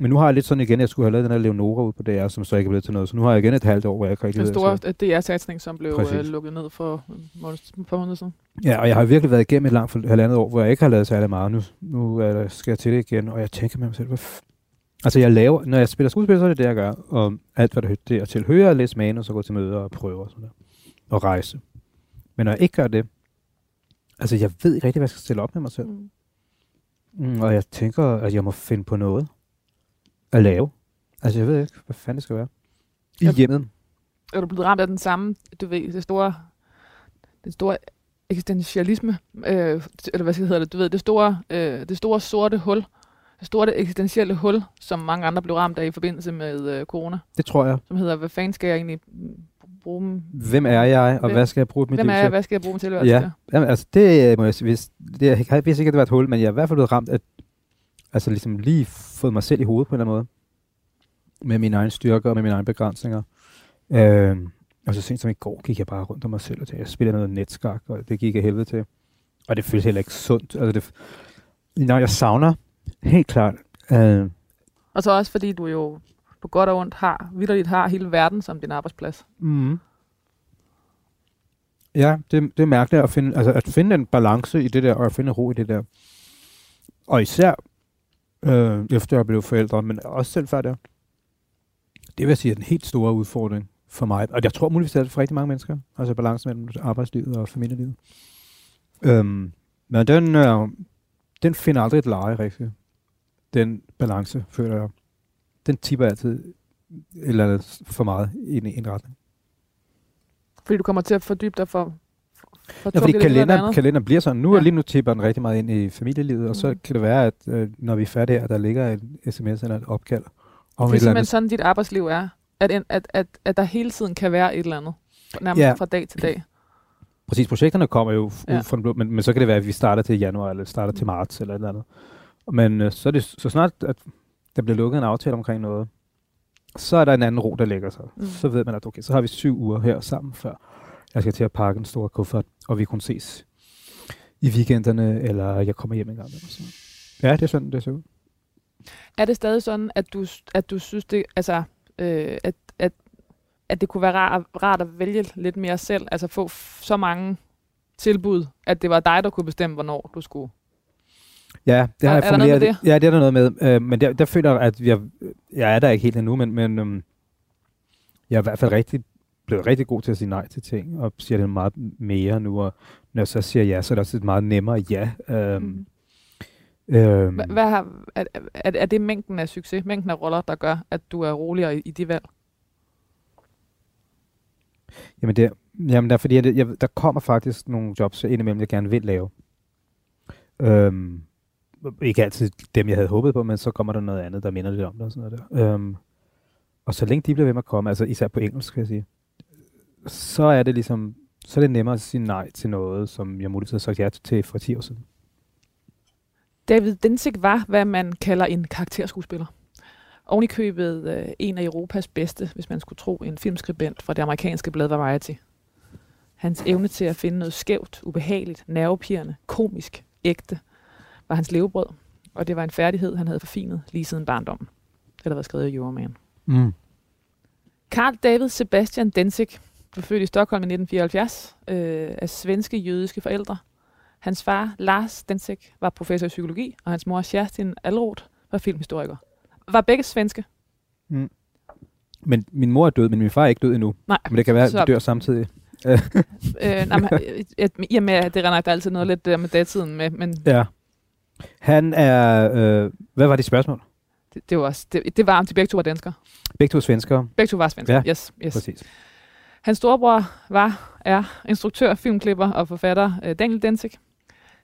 men nu har jeg lidt sådan igen, at jeg skulle have lavet den her Leonora ud på DR, som så ikke er blevet til noget. Så nu har jeg igen et halvt år, hvor jeg ikke rigtig Den store DR-satsning, som blev Præcis. øh, lukket ned for et par måneder siden. Ja, og jeg har virkelig været igennem et langt for- halvandet år, hvor jeg ikke har lavet særlig meget. Nu, nu der, skal jeg til det igen, og jeg tænker med mig selv, hvad f- Altså, jeg laver, når jeg spiller skuespil, så er det det, jeg gør. Og alt, hvad der hø- det er til hører, at læse manus og gå til møder og prøve og sådan der. Og rejse. Men når jeg ikke gør det, altså, jeg ved ikke rigtig, hvad jeg skal stille op med mig selv. Mm. Mm, og jeg tænker, at jeg må finde på noget at lave. Altså, jeg ved ikke, hvad fanden det skal være. I Ja. hjemmet. Er du blevet ramt af den samme, du ved, det store, den store eksistentialisme, øh, eller hvad hedder det, du ved, det store, øh, det store sorte hul, det store eksistentielle hul, som mange andre blev ramt af i forbindelse med øh, corona, Det tror jeg. som hedder, hvad fanden skal jeg egentlig bruge dem? Hvem er jeg, og Hvem- hvad skal jeg bruge mit Hvem er til? jeg, hvad skal jeg bruge min tilværelse Ja. til? Jamen, altså, det øh, må jeg sige, hvis, det, jeg har at det var et hul, men jeg er i hvert fald blevet ramt af, altså ligesom lige fået mig selv i hovedet på en eller anden måde. Med mine egne styrker og med mine egne begrænsninger. Øhm, og så sent som i går gik jeg bare rundt om mig selv og tænkte, jeg spiller noget netskak, og det gik jeg helvede til. Og det føles heller ikke sundt. Altså, det, når jeg savner, helt klart, øh, Og så også fordi du jo på godt og ondt har, vidderligt har hele verden som din arbejdsplads. Mm. Ja, det, det er mærkeligt at finde, altså at finde en balance i det der, og at finde ro i det der. Og især øh, efter jeg blev forældre, men også selv før det. Det vil jeg sige er den helt store udfordring for mig. Og jeg tror muligvis, det er for rigtig mange mennesker. Altså balancen mellem arbejdslivet og familielivet. Øhm, men den, øh, den finder aldrig et leje rigtigt. Den balance, føler jeg. Den tipper altid eller for meget i en, en retning. Fordi du kommer til at fordybe dig for, for Ja, fordi tungt i det ene og det kalender, andet. kalender bliver sådan. Nu Ja. lige nu tipper den rigtig meget ind i familielivet, og så Mhm. kan det være, at øh, når vi er færdige her, der ligger en sms eller et opkald om det et er simpelthen sådan, dit arbejdsliv er. At, en, at, at, at der hele tiden kan være et eller andet. Nærmest Ja. fra dag til dag. Præcis, projekterne kommer jo Ja. ud fra den blå, men, men så kan det være, at vi starter til januar, eller starter til marts, eller et eller andet. Men øh, så, er det, så snart, at der bliver lukket en aftale omkring noget, så er der en anden ro, der lægger sig. Mm. Så ved man, at okay, så har vi syv uger her sammen, før jeg skal til at pakke en stor kuffert, og vi kun ses i weekenderne, eller jeg kommer hjem en gang. Eller sådan. Ja, det er sådan, det ser ud. Er det stadig sådan, at du, at du synes, det, altså, øh, at, at, at det kunne være rart, rart at vælge lidt mere selv? Altså få så mange tilbud, at det var dig, der kunne bestemme, hvornår du skulle. Ja, det Er- har jeg er der noget formuleret. med det? Ja, det er der noget med. Øh, men der, der føler jeg, at jeg, jeg er der ikke helt endnu, men, men øhm, jeg er i hvert fald rigtig, blevet rigtig god til at sige nej til ting, og siger det meget mere nu, og når jeg så siger ja, så er det også et meget nemmere ja. Øhm, Mm. øhm, Hvad, hvad har, er, er, er det mængden af succes, mængden af roller, der gør, at du er roligere i, i de valg? Jamen, det, jamen der, er fordi, jeg, jeg, der kommer faktisk nogle jobs indimellem, jeg gerne vil lave. Øhm, ikke altid dem, jeg havde håbet på, men så kommer der noget andet, der minder lidt om det og sådan noget der. Øhm, og så længe de bliver ved med at komme, altså især på engelsk, kan jeg sige, så er det ligesom, så er det nemmere at sige nej til noget, som jeg muligvis har sagt ja til for 10 år siden. David Densig var, hvad man kalder en karakterskuespiller. Oven i købet øh, en af Europas bedste, hvis man skulle tro, en filmskribent fra det amerikanske blad Variety. Hans evne til at finde noget skævt, ubehageligt, nervepirrende, komisk, ægte, var hans levebrød. Og det var en færdighed, han havde forfinet lige siden barndommen. Det har været skrevet i Euroman. Mm. Carl David Sebastian Densik blev født i Stockholm i 1974 øh, af svenske jødiske forældre. Hans far, Lars Densik, var professor i psykologi, og hans mor, Kerstin Alroth, var filmhistoriker. Var begge svenske? Men min mor er død, men min far er ikke død endnu. Nej. Men det kan være, at de dør samtidig. Øh, nej, men, øh, i og med, at det render der altid noget lidt der med datiden med, men Ja. Han er... Øh, hvad var de spørgsmål? det, det, var, det, det var, om de begge to var danskere. Begge to er svenskere. Begge to var svenskere. Ja, Yes, yes. Præcis. Hans storebror var, er instruktør, filmklipper og forfatter øh, Daniel Densik.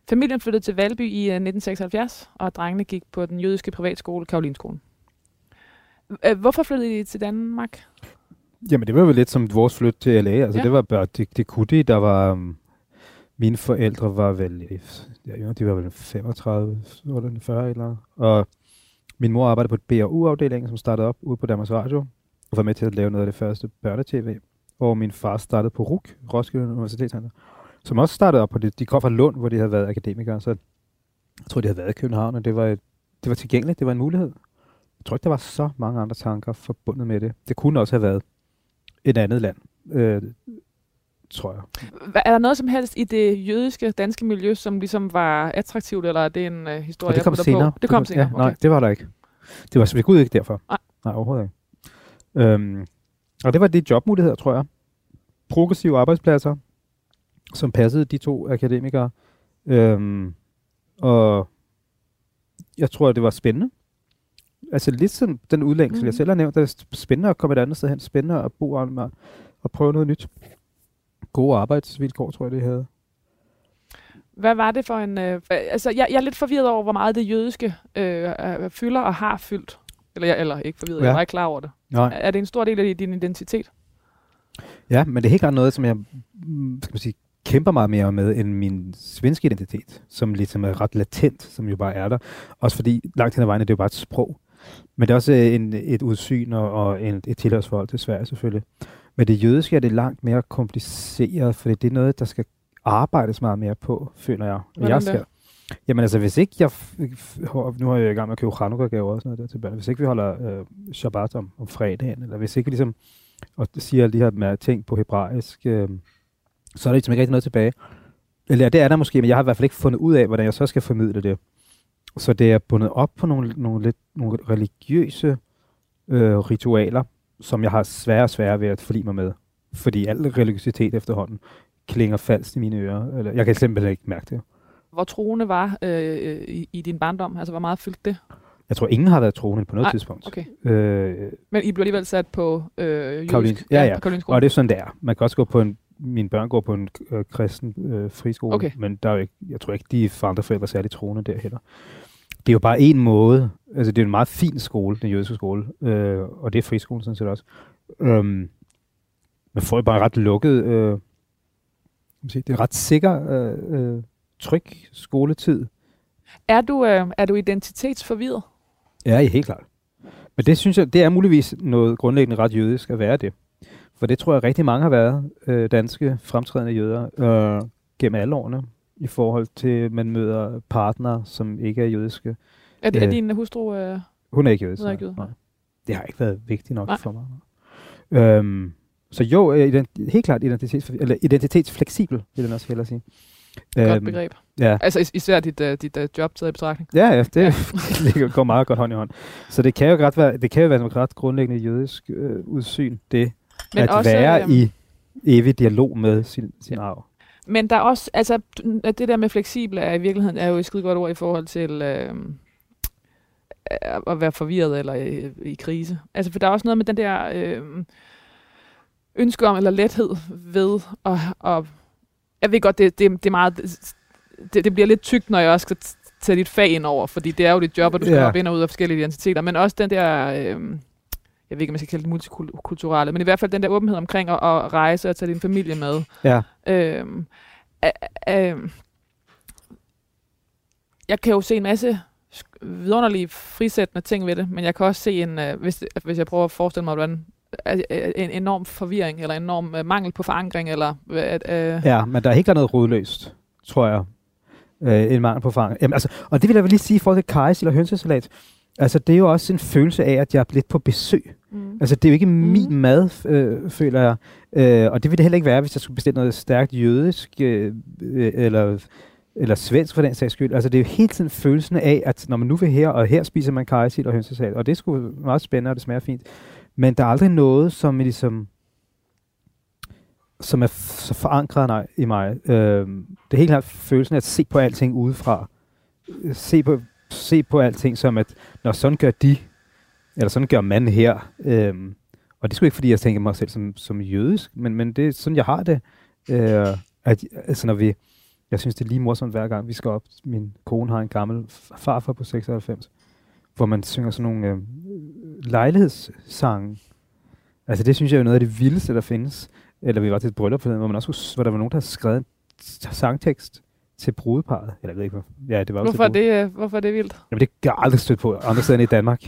Familien flyttede til Valby i øh, 1976, og drengene gik på den jødiske privatskole Karolinskolen. Øh, Hvorfor flyttede I til Danmark? Jamen, det var jo lidt som vores flyt til LA. Altså, Ja. det var bare, det, det kunne de, der var... Um, mine forældre var vel, ja, de var vel 35, eller 40 eller. Og min mor arbejdede på et BRU-afdeling, som startede op ude på Danmarks Radio, og var med til at lave noget af det første børnetv. Og min far startede på RUK, Roskilde Universitetscenter, som også startede op på det. De kom fra Lund, hvor de havde været akademikere, så jeg tror, de havde været i København, og det var, et, det var tilgængeligt, det var en mulighed. Jeg tror ikke, der var så mange andre tanker forbundet med det. Det kunne også have været et andet land, øh, tror jeg. Er der noget som helst i det jødiske danske miljø, som ligesom var attraktivt, eller er det en øh, historie, Og det jeg kom putter senere. På? Det kom senere, Ja, okay. Nej, det var der ikke. Det var Gud ikke derfor. Nej. Nej, overhovedet ikke. Øhm, og det var de jobmuligheder, tror jeg. Progressive arbejdspladser, som passede de to akademikere. Øhm, og jeg tror, det var spændende. Altså lidt sådan den udlængsel, mm. Jeg selv har nævnt, det er spændende at komme et andet sted hen, spændende at bo og, og prøve noget nyt. Gode arbejdsvilkår, tror jeg, det havde. Hvad var det for en... Øh, altså, jeg, jeg er lidt forvirret over, hvor meget det jødiske øh, øh, fylder og har fyldt. Eller, jeg, eller ikke forvirret, ja. Jeg var ikke klar over det. Nej. Er det en stor del af din identitet? Ja, men det er helt klart noget, som jeg mm, skal man sige, kæmper meget mere med end min svenske identitet, som ligesom er ret latent, som jo bare er der. Også fordi langt hen ad vejen er det jo bare et sprog. Men det er også øh, en, et udsyn og, og en, et tilhørsforhold til Sverige selvfølgelig. Men det jødiske er det langt mere kompliceret, for det er noget, der skal arbejdes meget mere på, føler jeg. Hvordan jeg det? skal. Jamen altså, hvis ikke jeg... Nu er jeg i gang med at købe Chanukka-gaver og sådan noget der til børn. Hvis ikke vi holder øh, Shabbat om, om fredagen, eller hvis ikke vi ligesom og siger alle de her med ting på hebraisk, øh, så er der ligesom ikke rigtig noget tilbage. Eller ja, det er der måske, men jeg har i hvert fald ikke fundet ud af, hvordan jeg så skal formidle det. Så det er bundet op på nogle, nogle, lidt, nogle religiøse øh, ritualer, som jeg har svære og svære ved at forlige mig med. Fordi al religiøsitet efterhånden klinger falsk i mine ører. Eller, jeg kan simpelthen ikke mærke det. Hvor troende var øh, i, i din barndom? Altså, hvor meget fyldte det? Jeg tror, ingen har været troende på noget Nej, tidspunkt. Okay. Øh, Men I blev alligevel sat på øh, jødisk? Karolinsk- ja, ja. på Karolinsk Og det er sådan, det er. Man kan også gå på en, mine børn går på en øh, kristen øh, friskole, Okay. men der er jo ikke, jeg tror ikke, de for andre forældre er særlig troende der heller. Det er jo bare en måde, altså det er en meget fin skole, den jødiske skole, øh, og det er friskolen sådan set også. Øhm, man får jo bare ret lukket, øh, det er en ret sikker, øh, øh, tryg skoletid. Er du, øh, er du identitetsforvirret? Ja, ja, helt klart. Men det synes jeg, det er muligvis noget grundlæggende ret jødisk at være det. For det tror jeg rigtig mange har været, øh, danske fremtrædende jøder, øh, gennem alle årene, i forhold til, at man møder partnere, som ikke er jødiske. Er, det, er Øh, din hustru... Øh, Hun er ikke jødisk. Hun er ikke nej, jøde, nej. Det har ikke været vigtigt nok Nej. for mig. Øhm, så jo, øh, ident- helt klart identitets, eller identitetsfleksibel, vil jeg også hellere sige. Godt Øhm, begreb. Ja, Altså is- især dit, uh, dit uh, job taget i betragtning. ja, ja det ligger, går meget godt hånd i hånd. Så det kan jo ret være, det kan jo være et ret grundlæggende jødisk øh, udsyn, det Men at også, være øhm, i evig dialog med sin, sin arv. Men der er også, altså at det der med fleksibel er i virkeligheden er jo et skide godt ord i forhold til øh, at være forvirret eller i, i krise. Altså for der er også noget med den der øh, ønske om, eller lethed ved, og, og jeg ved godt, det, det, det er meget, det, det bliver lidt tykt, når jeg også skal tage dit fag ind over, fordi det er jo dit job, og du skal Ja. op ind og ud af forskellige identiteter, men også den der, øh, jeg ved ikke, om jeg skal kalde det multikulturelle, men i hvert fald den der åbenhed omkring at, at rejse og tage din familie med. Ja, Øhm, øh, øh, jeg kan jo se en masse vidunderlige frisættende ting ved det, men jeg kan også se en, øh, hvis, hvis jeg prøver at forestille mig, hvordan øh, øh, en enorm forvirring, eller en enorm øh, mangel på forankring, eller øh, at, øh, ja, men der er helt klart noget rodløst, tror jeg. Øh, en mangel på fang. Jamen, altså, og det vil jeg vel lige sige i forhold til kajs eller hønsesalat. Altså, det er jo også en følelse af, at jeg er lidt på besøg. mm. Altså, det er jo ikke min Mhm. mad, øh, føler jeg. Øh, og det ville det heller ikke være, hvis jeg skulle bestille noget stærkt jødisk, øh, øh, eller, eller svensk for den sags skyld. Altså, det er jo hele tiden følelsen af, at når man nu vil her, og her spiser man kajsild og hønsesalat, og det er sgu meget spændende, og det smager fint. Men der er aldrig noget, som er ligesom som er så forankret nej, i mig. Øh, det er helt klart følelsen af at se på alting udefra. Øh, Se på, se på alting som, at når sådan gør de, eller sådan gør man her. Øhm, og det er sgu ikke, fordi jeg tænker mig selv som, som jødisk, men, men det er sådan, jeg har det. Øh, at, altså, når vi, jeg synes, det er lige morsomt hver gang, vi skal op. Min kone har en gammel farfar på 96, hvor man synger sådan nogle øh, lejlighedssange. Altså, det synes jeg er noget af det vildeste, der findes. Eller vi var til et bryllup, for hvor, man også, hvor der var nogen, der havde skrevet en sangtekst til brudeparret. Eller jeg ved ikke, hvor, ja, det var også hvorfor, er det, øh, hvorfor er det vildt? Jamen, det gør jeg aldrig stødt på andre steder end i Danmark.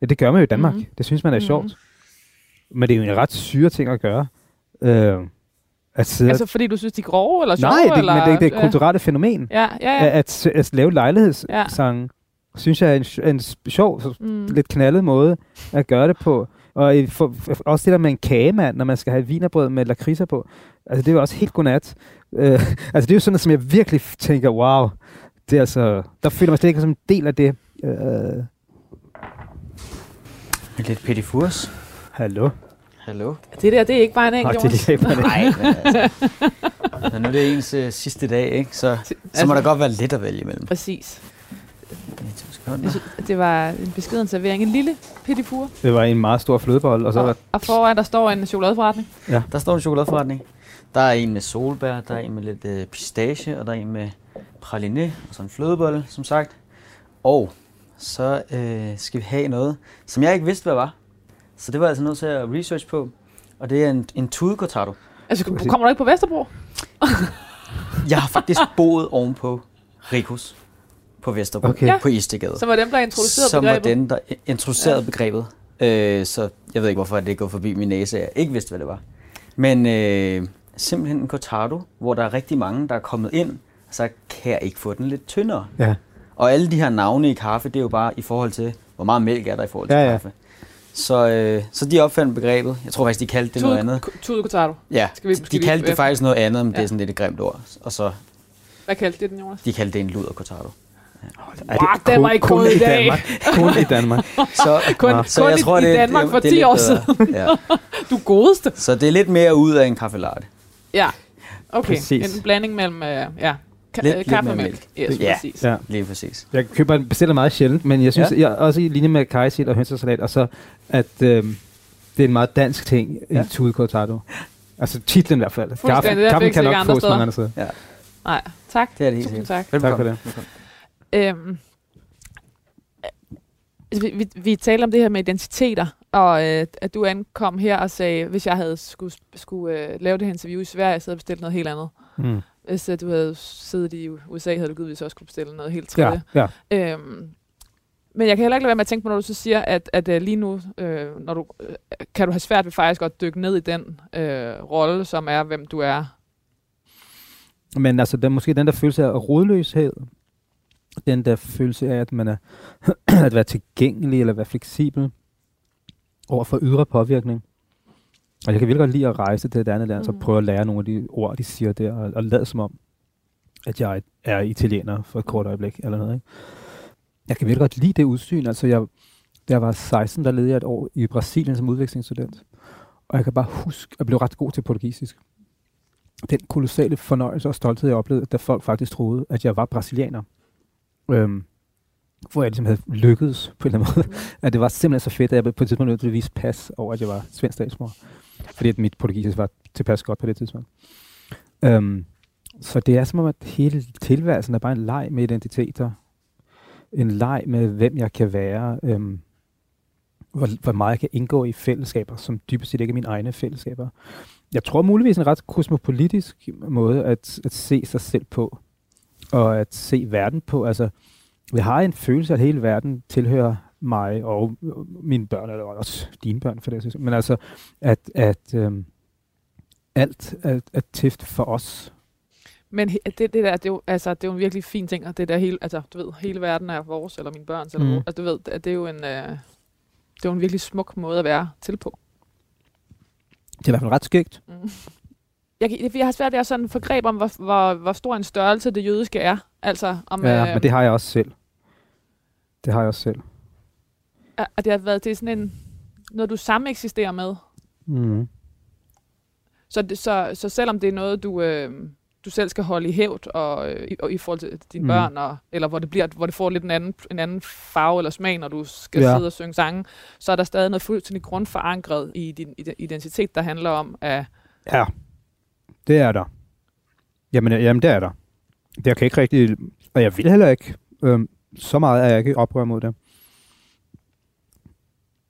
Ja, det gør man jo i Danmark. Mhm. Mm-hmm. Det synes man er Mhm. mm-hmm. sjovt. Men det er jo en ret syre ting at gøre. Øh, at sidde Altså fordi du synes, de er grove, eller sjove? Nej, det, eller, men det, det er et kulturelle fænomen. Ja, ja, Ja. ja. At, at, at lave lejlighedssange, ja. synes jeg er en, en sjov, Mm. lidt knaldet måde at gøre det på. Og for, for, også det der med en kagemand, når man skal have vinerbrød med lakridser på. Altså, det er jo også helt godnat. Øh, altså, det er jo sådan noget, som jeg virkelig tænker, wow. Det er altså, der føler mig slet ikke som en del af det. Øh, Lidt petit furs. hallo? Hallo. Det der, det er ikke bare en enkelt, Nå, det er lige Nej, men altså. Når nu er det ens øh, sidste dag, ikke? Så, så må der godt være lidt at vælge imellem. Præcis. Jeg synes, det var en beskeden servering. En lille petit four. Det var en meget stor flødebold, og så var Og, og foran der står en chokoladeforretning. Der står en chokoladeforretning. Der er en med solbær, der er en med lidt øh, pistache, og der er en med praliné, og så en flødebolle, som sagt. Og så øh, skal vi have noget, som jeg ikke vidste, hvad var. Så det var jeg altså nødt til at research på. Og det er en, en tude cortado. Altså, kommer du ikke på Vesterbro? Jeg har faktisk boet ovenpå Rikos på Vesterbro, Okay. På Istegade. Som var dem, der introducerede som var begrebet. den, der introducerede Ja. begrebet. Øh, så jeg ved ikke, hvorfor det gået forbi min næse, jeg ikke vidste, hvad det var. Men øh, simpelthen en cortado, hvor der er rigtig mange, der er kommet ind og sagt, kan jeg ikke få den lidt tyndere? Ja. Og alle de her navne i kaffe, det er jo bare i forhold til, hvor meget mælk er der i forhold til Ja, ja. kaffe. Så, øh, så de opfandt begrebet. Jeg tror faktisk, de kaldte det noget andet. Tude Cortado. Ja, Skal vi- skal de vi- kaldte det faktisk noget andet, men det Ja. er sådan lidt et grimt ord. Og så, Hvad kaldte det den, Jonas? de kaldte det en luder cortado. Er Wow, den var ikke kun i i dag. Danmark. kun i Danmark. Så, Kun, Nå. så kun jeg i, tror, i det, Danmark det, for det er 10 lidt år siden. Ja. Du godeste. Så det er lidt mere ud af en kaffe latte. Ja. Okay, Præcis. en blanding mellem øh, ja, ka- Lidt- øh, lidt kaffe og mere mælk. Yes, Ja. præcis. Ja. Lige præcis. Jeg køber bestiller meget sjældent, men jeg synes, ja. jeg også i linje med kajsild og hønsesalat, og så at øhm, det er en meget dansk ting, ja. Ja. en tude cortado. Altså titlen i hvert fald. Det er Kaffen findes kan ikke nok andre fås mange andre steder. Nej, tak. Det er det helt Tusind tak. Velbekomme. Tak for Velbekomme. Øhm, altså, vi, vi, vi talte om det her med identiteter, og øh, at du ankom her og sagde, hvis jeg havde skulle, skulle øh, lave det her interview i Sverige, så havde jeg bestilt noget helt andet. Mm. Hvis øh, du havde siddet i USA, havde du givetvis også kunne bestille noget helt tredje. Ja, ja. Øhm, men jeg kan heller ikke lade være med at tænke på, når du så siger, at, at uh, lige nu øh, når du, øh, kan du have svært ved faktisk at dykke ned i den øh, rolle, som er, hvem du er. Men altså, der, måske den der følelse af rodløshed, den der følelse af, at man er at være tilgængelig eller være fleksibel over for ydre påvirkning. Og jeg kan virkelig godt lide at rejse til et andet land, mm. så prøve at lære nogle af de ord, de siger der, og, og lade som om, at jeg er italiener for et kort øjeblik, eller noget. Ikke? Jeg kan virkelig godt lide det udsyn. Altså, jeg, da jeg var 16, der levede jeg et år i Brasilien som udvekslingsstudent. Og jeg kan bare huske, at jeg blev ret god til portugisisk. Den kolossale fornøjelse og stolthed, jeg oplevede, da folk faktisk troede, at jeg var brasilianer. Øhm, hvor jeg ligesom havde lykkedes på en eller anden måde. at det var simpelthen så fedt, at jeg på et tidspunkt nødt til at vise pas over, at jeg var svensk statsmor. Fordi at mit portugisisk var tilpas godt på det tidspunkt. Øhm, så det er som om, at hele tilværelsen er bare en leg med identiteter. En leg med, hvem jeg kan være. Øhm, hvor, hvor meget jeg kan indgå i fællesskaber, som dybest set ikke er mine egne fællesskaber. Jeg tror muligvis en ret kosmopolitisk måde at, at se sig selv på, og at se verden på. Altså, jeg har en følelse at hele verden tilhører mig og mine børn, eller også dine børn for det. synes. Men altså, at, at øhm, alt er, er tift for os. Men det, det der, det er, jo, altså, det er jo en virkelig fin ting, og det der hele, altså, du ved, hele verden er vores, eller mine børns, eller Mm. mm. altså, du ved, det, det er jo en, øh, det er jo en virkelig smuk måde at være til på. Det er i hvert fald ret skægt. Mm. Jeg, kan- jeg har svært ved at sådan få greb om, hvor, hvor, hvor stor en størrelse det jødiske er. Altså, om, Ja, øh, men det har jeg også selv. Det har jeg også selv. at det har været, det er sådan en, noget, du sammen eksisterer med. Mm. Så, det, så, så selvom det er noget, du, øh, du selv skal holde i hævd, og, øh, i, og i forhold til dine Mm. børn, og, eller hvor det, bliver, hvor det får lidt en anden, en anden farve eller smag, når du skal Ja. sidde og synge sange, så er der stadig noget fuldstændig grundforankret i din ide- identitet, der handler om, at Ja, det er der. Jamen, jamen det er der. Jeg kan ikke rigtig, og jeg vil heller ikke, øhm, så meget er jeg ikke oprør mod det.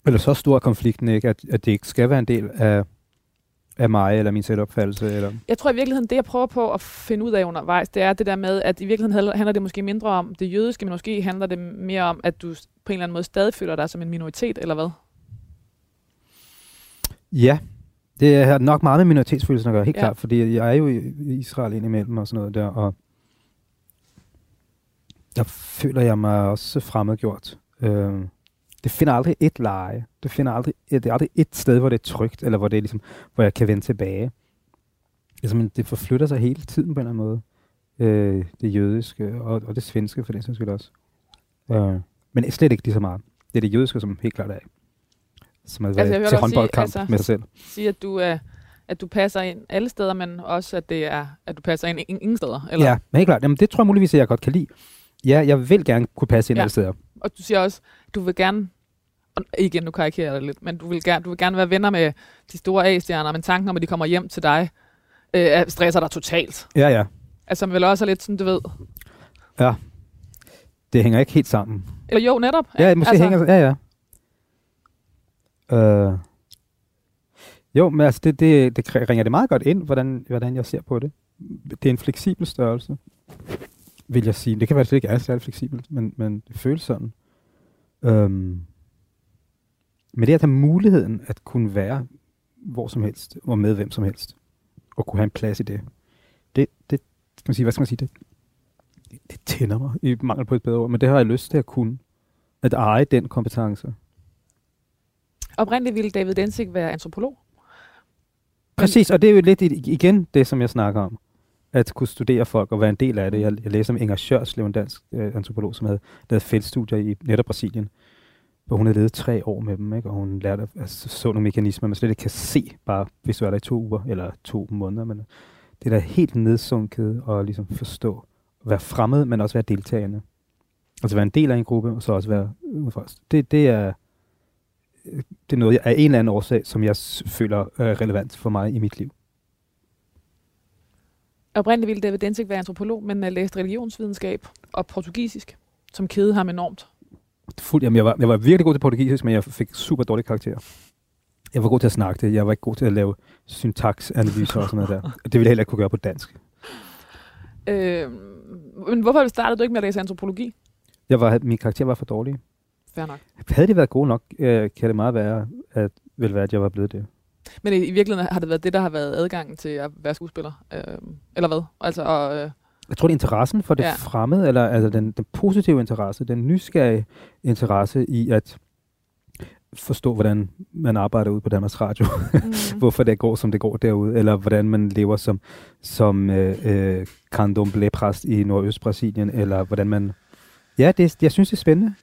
Eller så stor er konflikten ikke, at, at det ikke skal være en del af, af mig, eller min selvopfattelse, eller... Jeg tror i virkeligheden, det jeg prøver på at finde ud af undervejs, det er det der med, at i virkeligheden handler- det måske mindre om det jødiske, men måske handler det mere om, at du på en eller anden måde stadig føler dig som en minoritet, eller hvad? Ja, det har nok meget med minoritetsfølelsen at gøre, helt Ja. klart, fordi jeg er jo i Israel indimellem og sådan noget der, og der føler jeg mig også fremmedgjort. Øh, det finder aldrig et leje. Det finder aldrig, det er aldrig et sted, hvor det er trygt, eller hvor, det er ligesom, hvor jeg kan vende tilbage. Ligesom, det forflytter sig hele tiden på en eller anden måde. Øh, det jødiske og, og det svenske for den sags skyld også. Øh, men slet ikke lige så meget. Det er det jødiske, som helt klart er som være Altså, jeg vil til godt sige, håndboldkamp altså- med sig selv. Sige, at du, er, at du passer ind alle steder, men også, at, det er, at du passer ind ingen steder. Eller? Ja, men helt klart. Jamen, det tror jeg muligvis, at jeg godt kan lide. Ja, jeg vil gerne kunne passe ind Ja. alle steder. Og du siger også, du vil gerne, og igen, nu karikerer jeg det lidt, men du vil, gerne, du vil gerne være venner med de store A-stjerner, men tanken om, at de kommer hjem til dig, øh, stresser dig totalt. Ja, ja. Altså, man vil også lidt sådan, du ved. Det hænger ikke helt sammen. Eller jo, netop. Ja, måske altså, hænger... Ja, ja. Øh, jo, men altså, det, det, det ringer det meget godt ind, hvordan, hvordan jeg ser på det. Det er en fleksibel størrelse, vil jeg sige. Det kan være, at det ikke er særlig fleksibelt, men, men det føles sådan. Øhm, men det at have muligheden at kunne være hvor som helst, og med hvem som helst, og kunne have en plads i det, det, det skal man sige, hvad skal man sige, det, det, det tænder mig i mangel på et bedre ord, men det har jeg lyst til at kunne. At eje den kompetence. Oprindeligt ville David Densig være antropolog. Præcis, og det er jo lidt igen det, som jeg snakker om. At kunne studere folk og være en del af det. Jeg, jeg læste om Inger Sjørslev, en dansk øh, antropolog, som havde lavet feltstudier i netop Brasilien, hvor hun havde levet tre år med dem, ikke? og hun lærte at altså, så nogle mekanismer, man slet ikke kan se, bare hvis du er der i to uger eller to måneder. Men det er da helt nedsunket at ligesom forstå, at være fremmed, men også være deltagende. Altså være en del af en gruppe, og så også være udenfor. Det, det er det er noget af en eller anden årsag, som jeg føler er relevant for mig i mit liv. Oprindeligt ville David Densig være antropolog, men uh, læste religionsvidenskab og portugisisk, som kede ham enormt. Fuld, jamen, jeg, var, jeg var virkelig god til portugisisk, men jeg fik super dårlige karakterer. Jeg var god til at snakke det. Jeg var ikke god til at lave syntaksanalyser og sådan noget der. Det ville jeg heller ikke kunne gøre på dansk. Øh, men hvorfor startede du ikke med at læse antropologi? Jeg var, min karakter var for dårlig. Fair nok. Havde de været gode nok, øh, kan det meget være, at, vel være, at jeg var blevet det. Men i, i virkeligheden har det været det, der har været adgangen til at være skuespiller? Øh, eller hvad? Altså, og, øh, Jeg tror, det er interessen for det Ja. fremmede, eller altså den, den positive interesse, den nysgerrige interesse i at, forstå, hvordan man arbejder ude på Danmarks Radio. Mm. Hvorfor det går, som det går derude. Eller hvordan man lever som, som øh, øh, candomblé-præst i Nordøst-Brasilien. Eller hvordan man... Ja, det, jeg synes, det er spændende.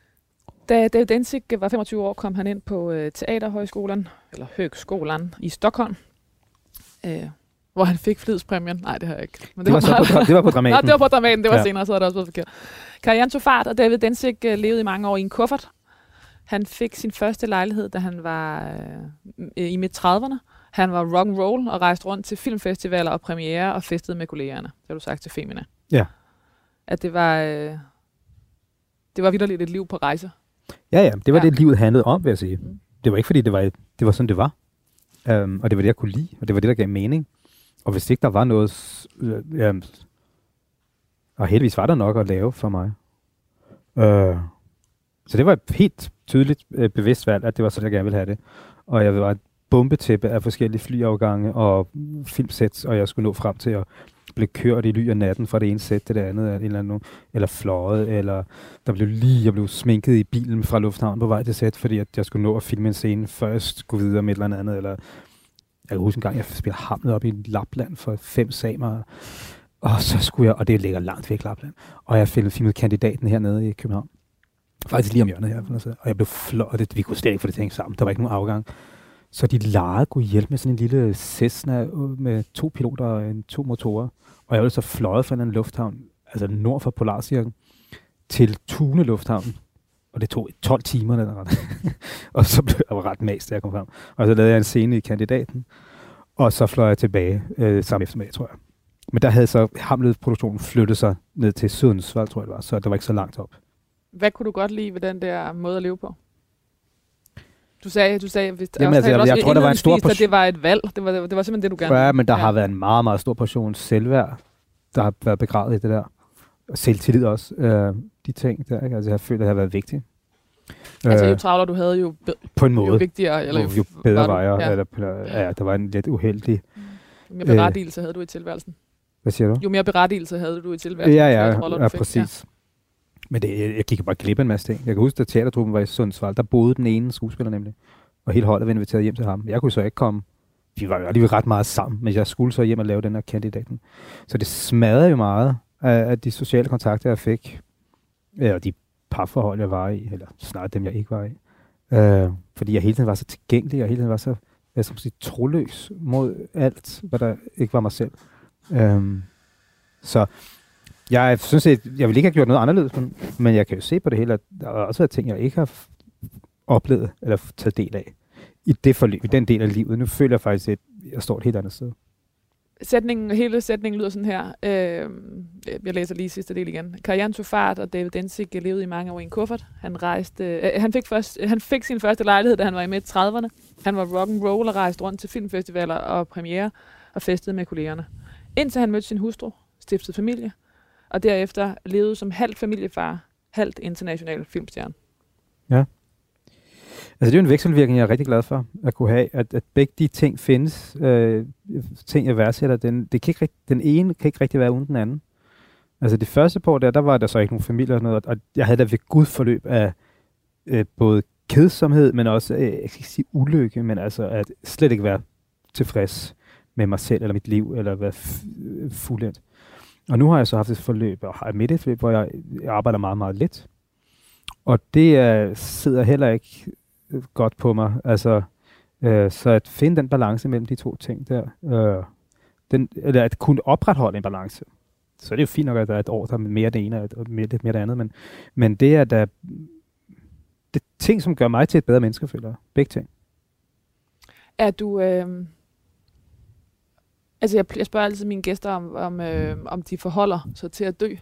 Da David Densig var 25 år, kom han ind på øh, Teaterhøjskolen, eller Høgskolan i Stockholm, øh, hvor han fik flidspræmien. Nej, det har jeg ikke. Men Det var, så på, dra- det var på Dramaten. det var på Dramaten, det var Ja. senere, så er det også blevet forkert. Karrieren tog fart, og David Densig øh, levede i mange år i en kuffert. Han fik sin første lejlighed, da han var øh, i midt-30'erne. Han var rock and roll og rejste rundt til filmfestivaler og premiere og festede med kollegerne. Det har du sagt til Femina. Ja. At det var, øh, det var vidderligt et liv på rejse. Ja, ja, det var Ja. det, livet handlede om, vil jeg sige. Mm. Det var ikke, fordi det var, det var sådan, det var. Um, og det var det, jeg kunne lide, og det var det, der gav mening. Og hvis ikke der var noget... Øh, ja, og heldigvis var der nok at lave for mig. Uh, så det var et helt tydeligt øh, bevidst valg, at det var sådan, jeg gerne ville have det. Og jeg var et bombetæppe af forskellige flyafgange og filmsæt, og jeg skulle nå frem til at blev kørt i ly af natten fra det ene sæt til det andet, eller, en eller, anden, eller fløjet, eller der blev lige, jeg blev sminket i bilen fra lufthavnen på vej til sæt, fordi at jeg skulle nå at filme en scene, før jeg skulle videre med et eller andet, eller jeg kan huske en gang, jeg spillede hamlet op i Lapland for fem samer, og så skulle jeg, og det ligger langt væk Lapland, og jeg filmede, filmede kandidaten hernede i København. Faktisk lige om hjørnet her. Og jeg blev flot, og det, vi kunne slet ikke få det tænkt sammen. Der var ikke nogen afgang. Så de lejede kunne hjælpe med sådan en lille Cessna med to piloter og en, to motorer. Og jeg blev så fløjet fra en lufthavn, altså nord for Polarcirken, til Tune Lufthavn. Og det tog 12 timer, eller noget. og så blev jeg ret mast, da jeg kom frem. Og så lavede jeg en scene i kandidaten. Og så fløj jeg tilbage øh, samme eftermiddag, tror jeg. Men der havde så Hamlet-produktionen flyttet sig ned til Sundsvall, tror jeg det var. Så det var ikke så langt op. Hvad kunne du godt lide ved den der måde at leve på? Du sagde, du sagde, hvis Jamen, altså, jeg- jeg tror, der var en stor portion- det var et valg. Det var, det var simpelthen det, du gerne Ja, men der Ja. ja. har været en meget, meget stor portion selvværd, der har været begravet i det der. Og selvtillid også. Øh, de ting der, ikke? Altså, jeg føler, det har været vigtigt. Altså, jo Øh, travlere du havde, jo, på en jo måde. vigtigere. Eller jo, jo bedre var var jeg. Ja. Ja. Eller, ja, der var en lidt uheldig... Jo mere berettigelse havde du i tilværelsen. Hvad siger du? Jo mere berettigelse havde du i tilværelsen. Ja, jo ja, ja, fik. præcis. Men det, jeg, jeg gik bare glip af en masse ting. Jeg kan huske, da teatertruppen var i Sundsvall, der boede den ene skuespiller nemlig. Og hele holdet var inviteret hjem til ham. Jeg kunne så ikke komme. Vi var jo alligevel ret meget sammen, men jeg skulle så hjem og lave den her kandidaten. Så det smadrede jo meget af, af de sociale kontakter, jeg fik. Ja, og de parforhold, jeg var i, eller snart dem, jeg ikke var i. Øh, fordi jeg hele tiden var så tilgængelig, og hele tiden var så hvad skal man sige, troløs mod alt, hvad der ikke var mig selv. Øh, så jeg synes, at jeg ville ikke have gjort noget anderledes, men, men jeg kan jo se på det hele, at der er også været ting, jeg ikke har oplevet eller taget del af i det forløb, i den del af livet. Nu føler jeg faktisk, at jeg står et helt andet sted. Sætningen, hele sætningen lyder sådan her. Øh, jeg læser lige sidste del igen. Karrieren tog fart, og David Densig levede i mange år i en kuffert. Han, rejste, øh, han, fik først, han fik sin første lejlighed, da han var i midt 30'erne. Han var rock and roll og rejste rundt til filmfestivaler og premiere og festede med kollegerne. Indtil han mødte sin hustru, stiftede familie, og derefter levede som halvt familiefar, halvt international filmstjerne. Ja. Altså det er jo en vekselvirkning, jeg er rigtig glad for at kunne have, at, at begge de ting findes, øh, ting jeg værdsætter, den, det kan ikke, den ene kan ikke rigtig være uden den anden. Altså det første på der, der var der så ikke nogen familie og sådan noget, og jeg havde da ved gud forløb af øh, både kedsomhed, men også, øh, jeg kan ikke sige ulykke, men altså at slet ikke være tilfreds med mig selv eller mit liv, eller være f- øh, fuldendt. Og nu har jeg så haft et forløb, og har midt et forløb, hvor jeg, arbejder meget, meget lidt. Og det øh, sidder heller ikke øh, godt på mig. Altså, øh, så at finde den balance mellem de to ting der, øh, den, eller at kunne opretholde en balance, så er det jo fint nok, at der er et år, der er mere det ene og mere, lidt mere det andet, men, men det er da det er ting, som gør mig til et bedre menneske, føler jeg. Begge ting. Er du... Øh... Altså, jeg, jeg spørger altid mine gæster, om, om, øh, om de forholder sig til at dø. Det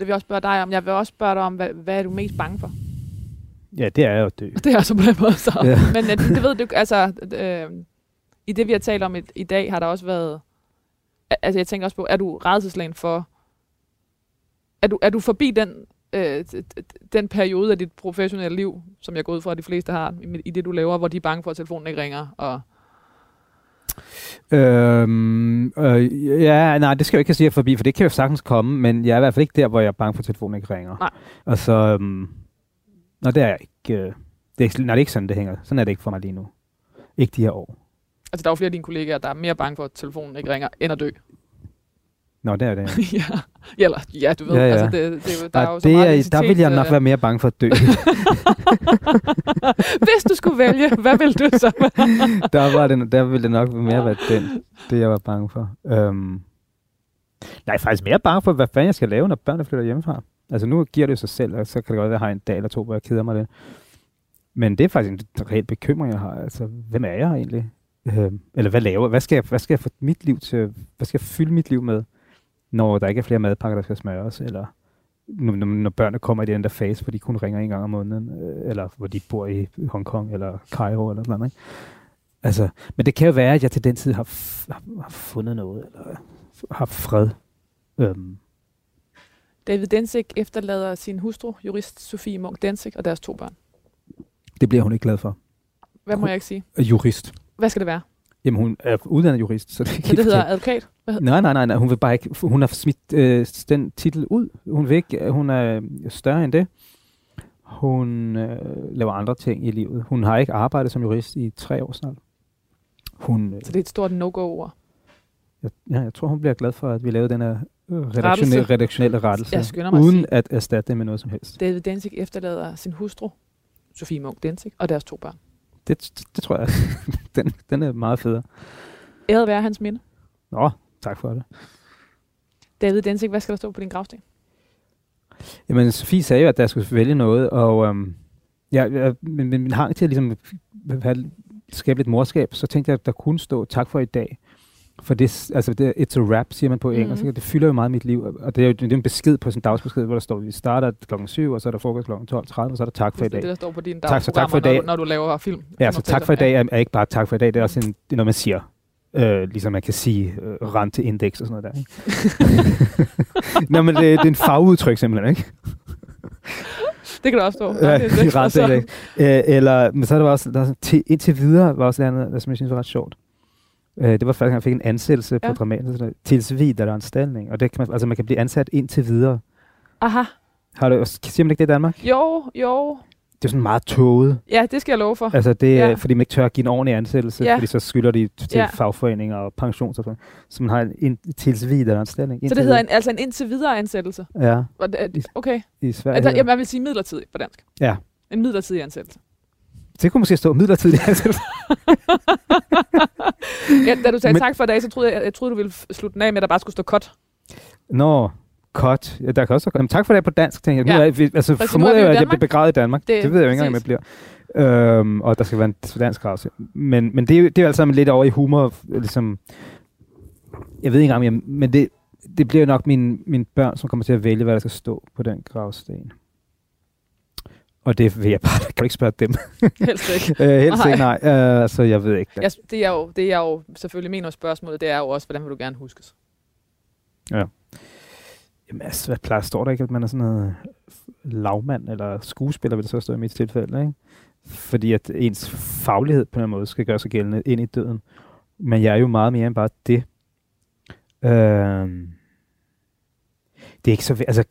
vil jeg også spørge dig om. Jeg vil også spørge dig om, hvad, hvad er du mest bange for? Ja, det er jo at dø. Det er altså på den måde, så. Ja. Men øh, det, det ved du altså... Øh, I det, vi har talt om i, i dag, har der også været... al- Altså, jeg tænker også på, er du redselslagen for... Er du, er du forbi den, øh, den periode af dit professionelle liv, som jeg går ud fra, at de fleste har, i, i det, du laver, hvor de er bange for, at telefonen ikke ringer, og Øhm, øh, ja, nej, det skal jeg ikke sige forbi, for det kan jo sagtens komme, men jeg er i hvert fald ikke der, hvor jeg er bange for, at telefonen ikke ringer. Nej. Altså, øhm, nå, det er jeg ikke. Øh, Det er, ikke- nej, det er ikke sådan, det hænger. Sådan er det ikke for mig lige nu. Ikke de her år. Altså, der er jo flere af dine kollegaer, der er mere bange for, at telefonen ikke ringer, end at dø. Nå, det er det. ja. ja, eller, ja, du ved. Ja, ja. Altså, det, det, der er jo så det meget er, der identitet, vil jeg nok øh. være mere bange for at dø. Hvis du skulle vælge, hvad vil du så? der, var det, der ville det nok mere være den, det jeg var bange for. Øhm, nej, faktisk mere bange for, hvad fanden jeg skal lave, når børnene flytter hjemmefra. Altså nu giver det jo sig selv, og så kan det godt være, at jeg har en dag eller to, hvor jeg keder mig lidt. Men det er faktisk en reel bekymring, jeg har. Altså, hvem er jeg egentlig? Øhm, eller hvad laver hvad skal, jeg, hvad skal jeg få mit liv til? Hvad skal jeg fylde mit liv med, når der ikke er flere madpakker, der skal smøres? Eller når, når, børnene kommer i den der fase, hvor de kun ringer en gang om måneden, øh, eller hvor de bor i Hongkong eller Cairo eller sådan noget. Ikke? Altså, men det kan jo være, at jeg til den tid har, har, har fundet noget, eller har fred. Øhm, David Densik efterlader sin hustru, jurist Sofie Munk Densik, og deres to børn. det bliver hun ikke glad for. Hvad må jeg ikke sige? Jurist. Hvad skal det være? Jamen, hun er uddannet jurist, så det kan det hedder advokat? Nej, nej, nej, nej, hun vil bare ikke, hun har smidt øh, den titel ud. Hun vil ikke, hun er større end det. Hun øh, laver andre ting i livet. Hun har ikke arbejdet som jurist i tre år snart. Hun, øh, Så det er et stort no-go-ord. jeg, ja, jeg tror, hun bliver glad for, at vi lavede den her redaktionelle, redaktionelle rettelse, Jeg mig at uden sige. at erstatte det med noget som helst. David Densik efterlader sin hustru, Sofie Munk Densik, og deres to børn. Det, det, det tror jeg, den, den er meget federe. Æret være hans minde. Nå, tak for det. David Densik, hvad skal der stå på din gravsten? Jamen, Sofie sagde jo, at der skulle vælge noget, og øhm, ja, ja, min, min, min hang til at ligesom have, skabe lidt morskab, så tænkte jeg, at der kunne stå tak for i dag. For det, altså det, it's a wrap, siger man på engelsk. Mm. Det fylder jo meget mit liv, og det er jo det er en besked på sådan en dagsbesked, hvor der står, vi starter klokken 7, og så er der frokost klokken 12.30, og så er der tak for i Det er det, dag. der står på dine Tak, så tak for i dag. Når, du, når du laver film. Ja, så tak for i dag er, er ikke bare tak for i dag, det er også en, det er noget, man siger. Øh, ligesom man kan sige øh, renteindeks og sådan noget der. Ikke? Nå, men det, det er en fagudtryk simpelthen, ikke? Det kan der også stå. Ja, renteindeks. Øh, eller, men så er der også, der er sådan, til, indtil videre var også der, som jeg synes var ret sjovt. Øh, det var første gang, jeg fik en ansættelse Ja. på Dramaten, sådan noget, til videre anstellning. Og det kan man, altså man kan blive ansat indtil videre. Aha. Har du, siger man ikke det i Danmark? Jo, jo. Det er sådan meget tåget. Ja, det skal jeg love for. Altså det er, Ja. fordi man ikke tør at give en ordentlig ansættelse, Ja. fordi så skylder de til Ja. fagforeninger og pensionsopføring. Så man har en, en til videre anstellning. Så det hedder en, altså en indtil videre ansættelse. Ja, Okay. i Sverige. Altså, jeg vil sige midlertidig på dansk. Ja. En midlertidig ansættelse. Det kunne måske stå midlertidig ansættelse. Ja, da du sagde Men- tak for i dag, så troede jeg, jeg troede, du ville slutte den af med, at der bare skulle stå cut. Nå, cut. Ja, der kan også Jamen, tak for det på dansk, tænker jeg. Ja. Nu er, vi, altså, Præcis, er formoder jeg, at jeg Danmark. bliver begravet i Danmark. Det, Det- ved jeg jo ikke engang, om jeg bliver. Øhm, og der skal være en dansk gravse. Men, men det, er det er jo altså lidt over i humor, ligesom... Jeg ved ikke engang, jeg, men det, det bliver nok mine, mine børn, som kommer til at vælge, hvad der skal stå på den gravsten. Og det vil jeg bare, kan ikke spørge dem? Helst ikke. øh, helst Nej. ikke, nej. Øh, så jeg ved ikke. Jeg, det, er jo, det jeg jo selvfølgelig mener spørgsmålet, det er jo også, hvordan vil du gerne huskes? Jamen altså, hvad plejer, står der ikke, at man er sådan noget lavmand eller skuespiller, vil det så stå i mit tilfælde, ikke? Fordi at ens faglighed på en måde skal gøre sig gældende ind i døden. Men jeg er jo meget mere end bare det. Øhm, det er ikke så... Altså,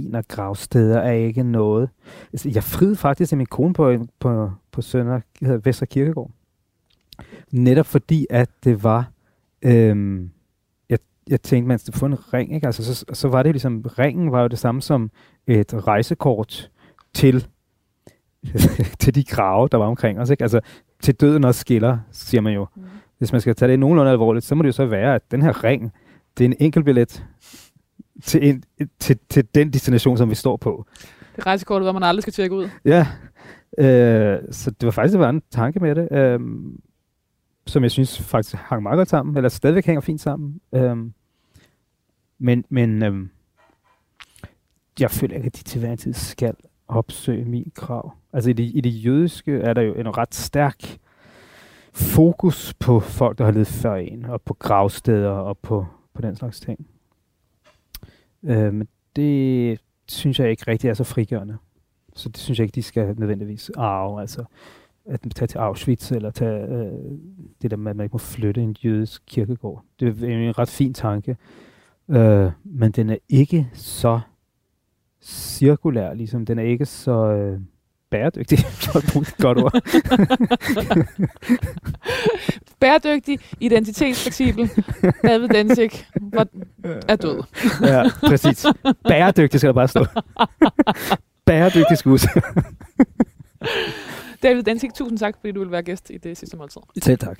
gravsten og gravsteder er ikke noget. Altså, jeg friede faktisk til min kone på, på, på Sønder, hedder Vestre Kirkegård. Netop fordi, at det var... Øhm, jeg tænkte, man skulle få en ring, ikke? Altså, så, så var det ligesom, ringen var jo det samme som et rejsekort til, til de grave, der var omkring os, ikke? Altså, til døden også skiller, siger man jo. Mm. Hvis man skal tage det nogenlunde alvorligt, så må det jo så være, at den her ring, det er en enkelt billet til, en, til, til den destination, som vi står på. Det rejsekortet, hvor man aldrig skal tjekke ud. Ja, øh, så det var faktisk, det var en tanke med det, øh, som jeg synes faktisk hang meget godt sammen, eller stadigvæk hænger fint sammen. Øh, men men øh, jeg føler ikke, at de til hver tid skal opsøge min krav. Altså i det, i det jødiske er der jo en ret stærk fokus på folk, der har levet før en, og på gravsteder og på, på den slags ting. Øh, men det synes jeg ikke rigtig er så frigørende. Så det synes jeg ikke, de skal nødvendigvis arve. Altså at tage til Auschwitz, eller tage øh, det der med, at man ikke må flytte en jødisk kirkegård. Det er en ret fin tanke. Øh, men den er ikke så cirkulær, ligesom. Den er ikke så... Øh, Bæredygtig. Godt ord. Bæredygtig, identitetsfleksibel, David Densig var, er død. ja, præcis. Bæredygtig skal der bare stå. Bæredygtig skus. David Densig, tusind tak, fordi du vil være gæst i det sidste måltid. Selv tak.